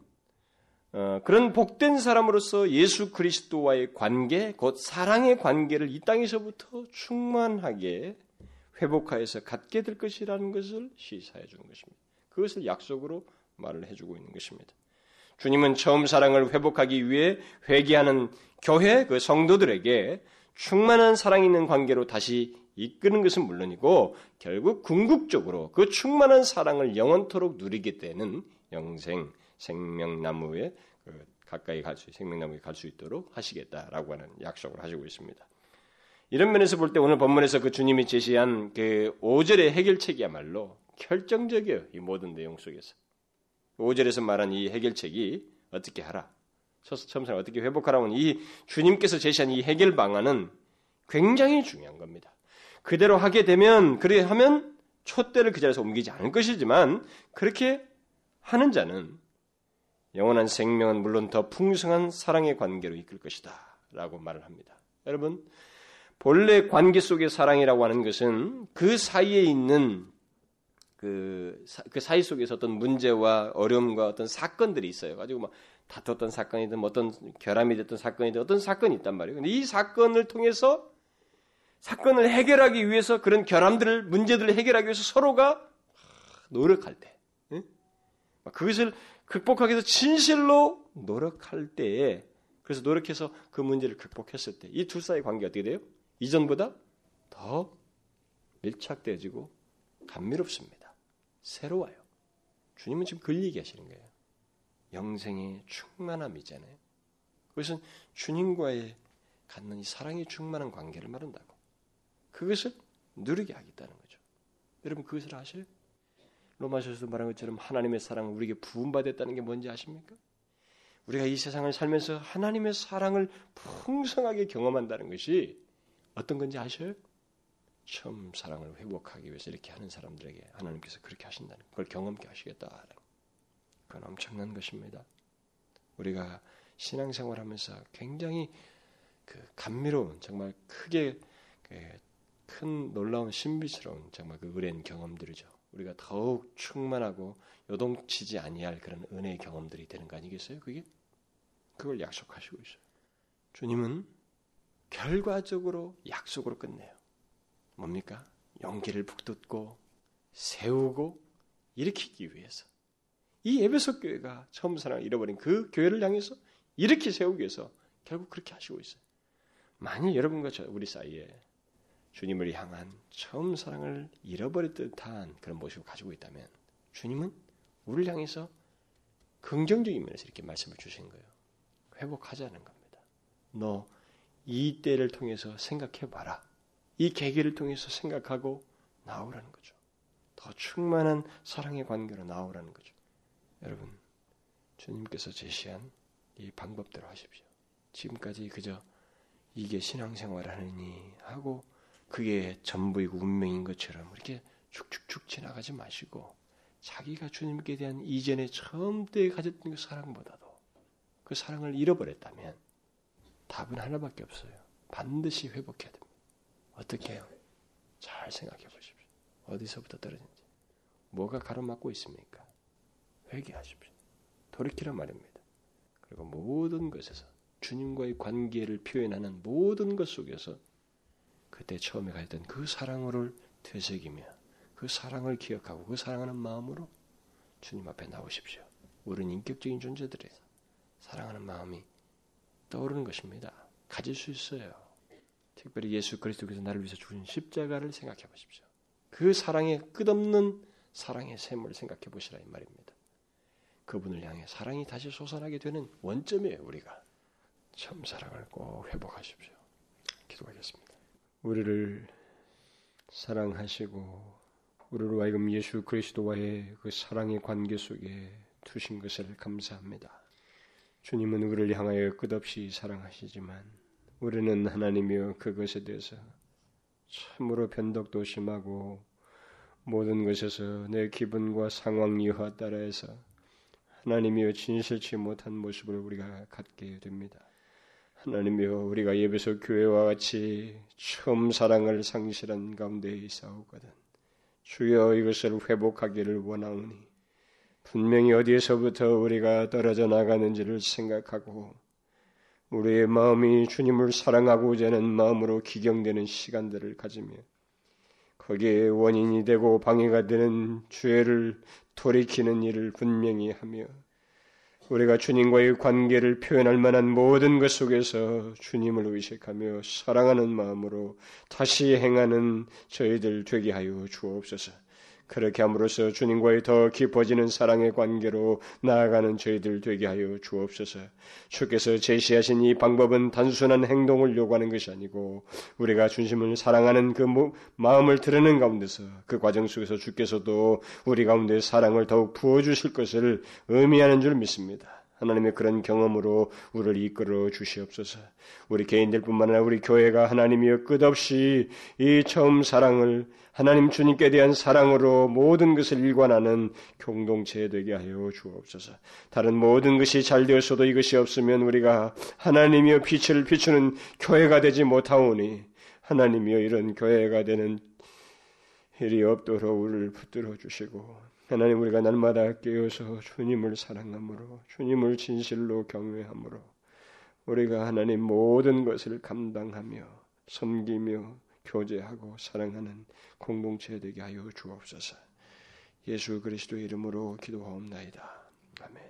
어, 그런 복된 사람으로서 예수 그리스도와의 관계, 곧 사랑의 관계를 이 땅에서부터 충만하게 회복하여서 갖게 될 것이라는 것을 시사해 주는 것입니다. 그것을 약속으로 말을 해주고 있는 것입니다. 주님은 처음 사랑을 회복하기 위해 회개하는 교회 그 성도들에게 충만한 사랑 있는 관계로 다시 이끄는 것은 물론이고 결국 궁극적으로 그 충만한 사랑을 영원토록 누리게 되는 영생 생명나무에 그 가까이 갈 수, 생명나무에 갈 수 있도록 하시겠다라고 하는 약속을 하시고 있습니다. 이런 면에서 볼 때 오늘 본문에서 그 주님이 제시한 그 5절의 해결책이야말로 결정적이에요. 이 모든 내용 속에서. 5절에서 말한 이 해결책이 어떻게 하라. 처음사 어떻게 회복하라는 이 주님께서 제시한 이 해결 방안은 굉장히 중요한 겁니다. 그대로 하게 되면 그렇게 하면 촛대를 그 자리에서 옮기지 않을 것이지만 그렇게 하는 자는 영원한 생명은 물론 더 풍성한 사랑의 관계로 이끌 것이다. 라고 말을 합니다. 여러분, 본래 관계 속의 사랑이라고 하는 것은 그 사이에 있는 그, 그 사이 속에서 어떤 문제와 어려움과 어떤 사건들이 있어요. 가지고 막 다퉜던 사건이든 어떤 결함이 됐던 사건이든 어떤 사건이 있단 말이에요. 근데 이 사건을 통해서 사건을 해결하기 위해서 그런 결함들을 문제들을 해결하기 위해서 서로가 노력할 때, 그것을 극복하기 위해서 진실로 노력할 때에 그래서 노력해서 그 문제를 극복했을 때 이 두 사이의 관계가 어떻게 돼요? 이전보다 더 mil착되어지고 감미롭습니다. 새로워요. 주님은 지금 그 얘기하시는 거예요. 영생의 충만함이잖아요. 그것은 주님과의 갖는 이 사랑의 충만한 관계를 말한다고. 그것을 누리게 하겠다는 거죠. 여러분 그것을 아셔요? 로마서에서도 말한 것처럼 하나님의 사랑을 우리에게 부음받았다는 게 뭔지 아십니까? 우리가 이 세상을 살면서 하나님의 사랑을 풍성하게 경험한다는 것이 어떤 건지 아셔요? 처음 사랑을 회복하기 위해서 이렇게 하는 사람들에게 하나님께서 그렇게 하신다는 걸 경험케 하시겠다. 그건 엄청난 것입니다. 우리가 신앙생활 하면서 굉장히 그 감미로운 정말 크게 그큰 놀라운 신비스러운 정말 그 의뢰인 경험들이죠. 우리가 더욱 충만하고 요동치지 아니할 그런 은혜의 경험들이 되는 거 아니겠어요? 그게 그걸 약속하시고 있어요. 주님은 결과적으로 약속으로 끝내요. 뭡니까? 용기를 북돋고 세우고 일으키기 위해서 이 에베소 교회가 처음 사랑을 잃어버린 그 교회를 향해서 이렇게 세우기 위해서 결국 그렇게 하시고 있어요. 만일 여러분과 저 우리 사이에 주님을 향한 처음 사랑을 잃어버릴 듯한 그런 모습을 가지고 있다면 주님은 우리를 향해서 긍정적인 면에서 이렇게 말씀을 주신 거예요. 회복하자는 겁니다. 너 이 때를 통해서 생각해 봐라. 이 계기를 통해서 생각하고 나오라는 거죠. 더 충만한 사랑의 관계로 나오라는 거죠. 여러분, 주님께서 제시한 이 방법대로 하십시오. 지금까지 그저 이게 신앙생활 하느니 하고 그게 전부이고 운명인 것처럼 이렇게 축축축 지나가지 마시고 자기가 주님께 대한 이전에 처음 때 가졌던 그 사랑보다도 그 사랑을 잃어버렸다면 답은 하나밖에 없어요. 반드시 회복해야 됩니다. 어떻게 해요? 잘 생각해 보십시오. 어디서부터 떨어진지. 뭐가 가로막고 있습니까? 회개하십시오. 돌이키란 말입니다. 그리고 모든 것에서 주님과의 관계를 표현하는 모든 것 속에서 그때 처음에 가졌던 그 사랑을 되새기며 그 사랑을 기억하고 그 사랑하는 마음으로 주님 앞에 나오십시오. 우리는 인격적인 존재들에서 사랑하는 마음이 떠오르는 것입니다. 가질 수 있어요. 특별히 예수 그리스도께서 나를 위해서 주신 십자가를 생각해 보십시오. 그 사랑의 끝없는 사랑의 샘을 생각해 보시라 이 말입니다. 그분을 향해 사랑이 다시 솟아나게 되는 원점이에요, 우리가. 참 사랑을 꼭 회복하십시오. 기도하겠습니다. 우리를 사랑하시고 우리로 하여금 예수 그리스도와의 그 사랑의 관계 속에 두신 것을 감사합니다. 주님은 우리를 향하여 끝없이 사랑하시지만 우리는 하나님이여 그것에 대해서 참으로 변덕도 심하고 모든 것에서 내 기분과 상황 이와 따라서 하나님이여 진실치 못한 모습을 우리가 갖게 됩니다. 하나님이여 우리가 예배소 교회와 같이 처음 사랑을 상실한 가운데 있사오거든. 주여 이것을 회복하기를 원하오니 분명히 어디에서부터 우리가 떨어져 나가는지를 생각하고 우리의 마음이 주님을 사랑하고자 하는 마음으로 기경되는 시간들을 가지며 거기에 원인이 되고 방해가 되는 죄를 돌이키는 일을 분명히 하며 우리가 주님과의 관계를 표현할 만한 모든 것 속에서 주님을 의식하며 사랑하는 마음으로 다시 행하는 저희들 되게 하여 주옵소서. 그렇게 함으로써 주님과의 더 깊어지는 사랑의 관계로 나아가는 저희들 되게 하여 주옵소서. 주께서 제시하신 이 방법은 단순한 행동을 요구하는 것이 아니고 우리가 중심을 사랑하는 그 마음을 드러낸 가운데서 그 과정 속에서 주께서도 우리 가운데 사랑을 더욱 부어주실 것을 의미하는 줄 믿습니다. 하나님의 그런 경험으로 우리를 이끌어 주시옵소서. 우리 개인들뿐만 아니라 우리 교회가 하나님이여 끝없이 이 처음 사랑을 하나님 주님께 대한 사랑으로 모든 것을 일관하는 공동체 되게 하여 주옵소서. 다른 모든 것이 잘 되었어도 이것이 없으면 우리가 하나님이여 빛을 비추는 교회가 되지 못하오니 하나님이여 이런 교회가 되는 일이 없도록 우리를 붙들어 주시고 하나님 우리가 날마다 깨어서 주님을 사랑함으로 주님을 진실로 경외함으로 우리가 하나님 모든 것을 감당하며 섬기며 교제하고 사랑하는 공동체 되게 하여 주옵소서. 예수 그리스도의 이름으로 기도하옵나이다. 아멘.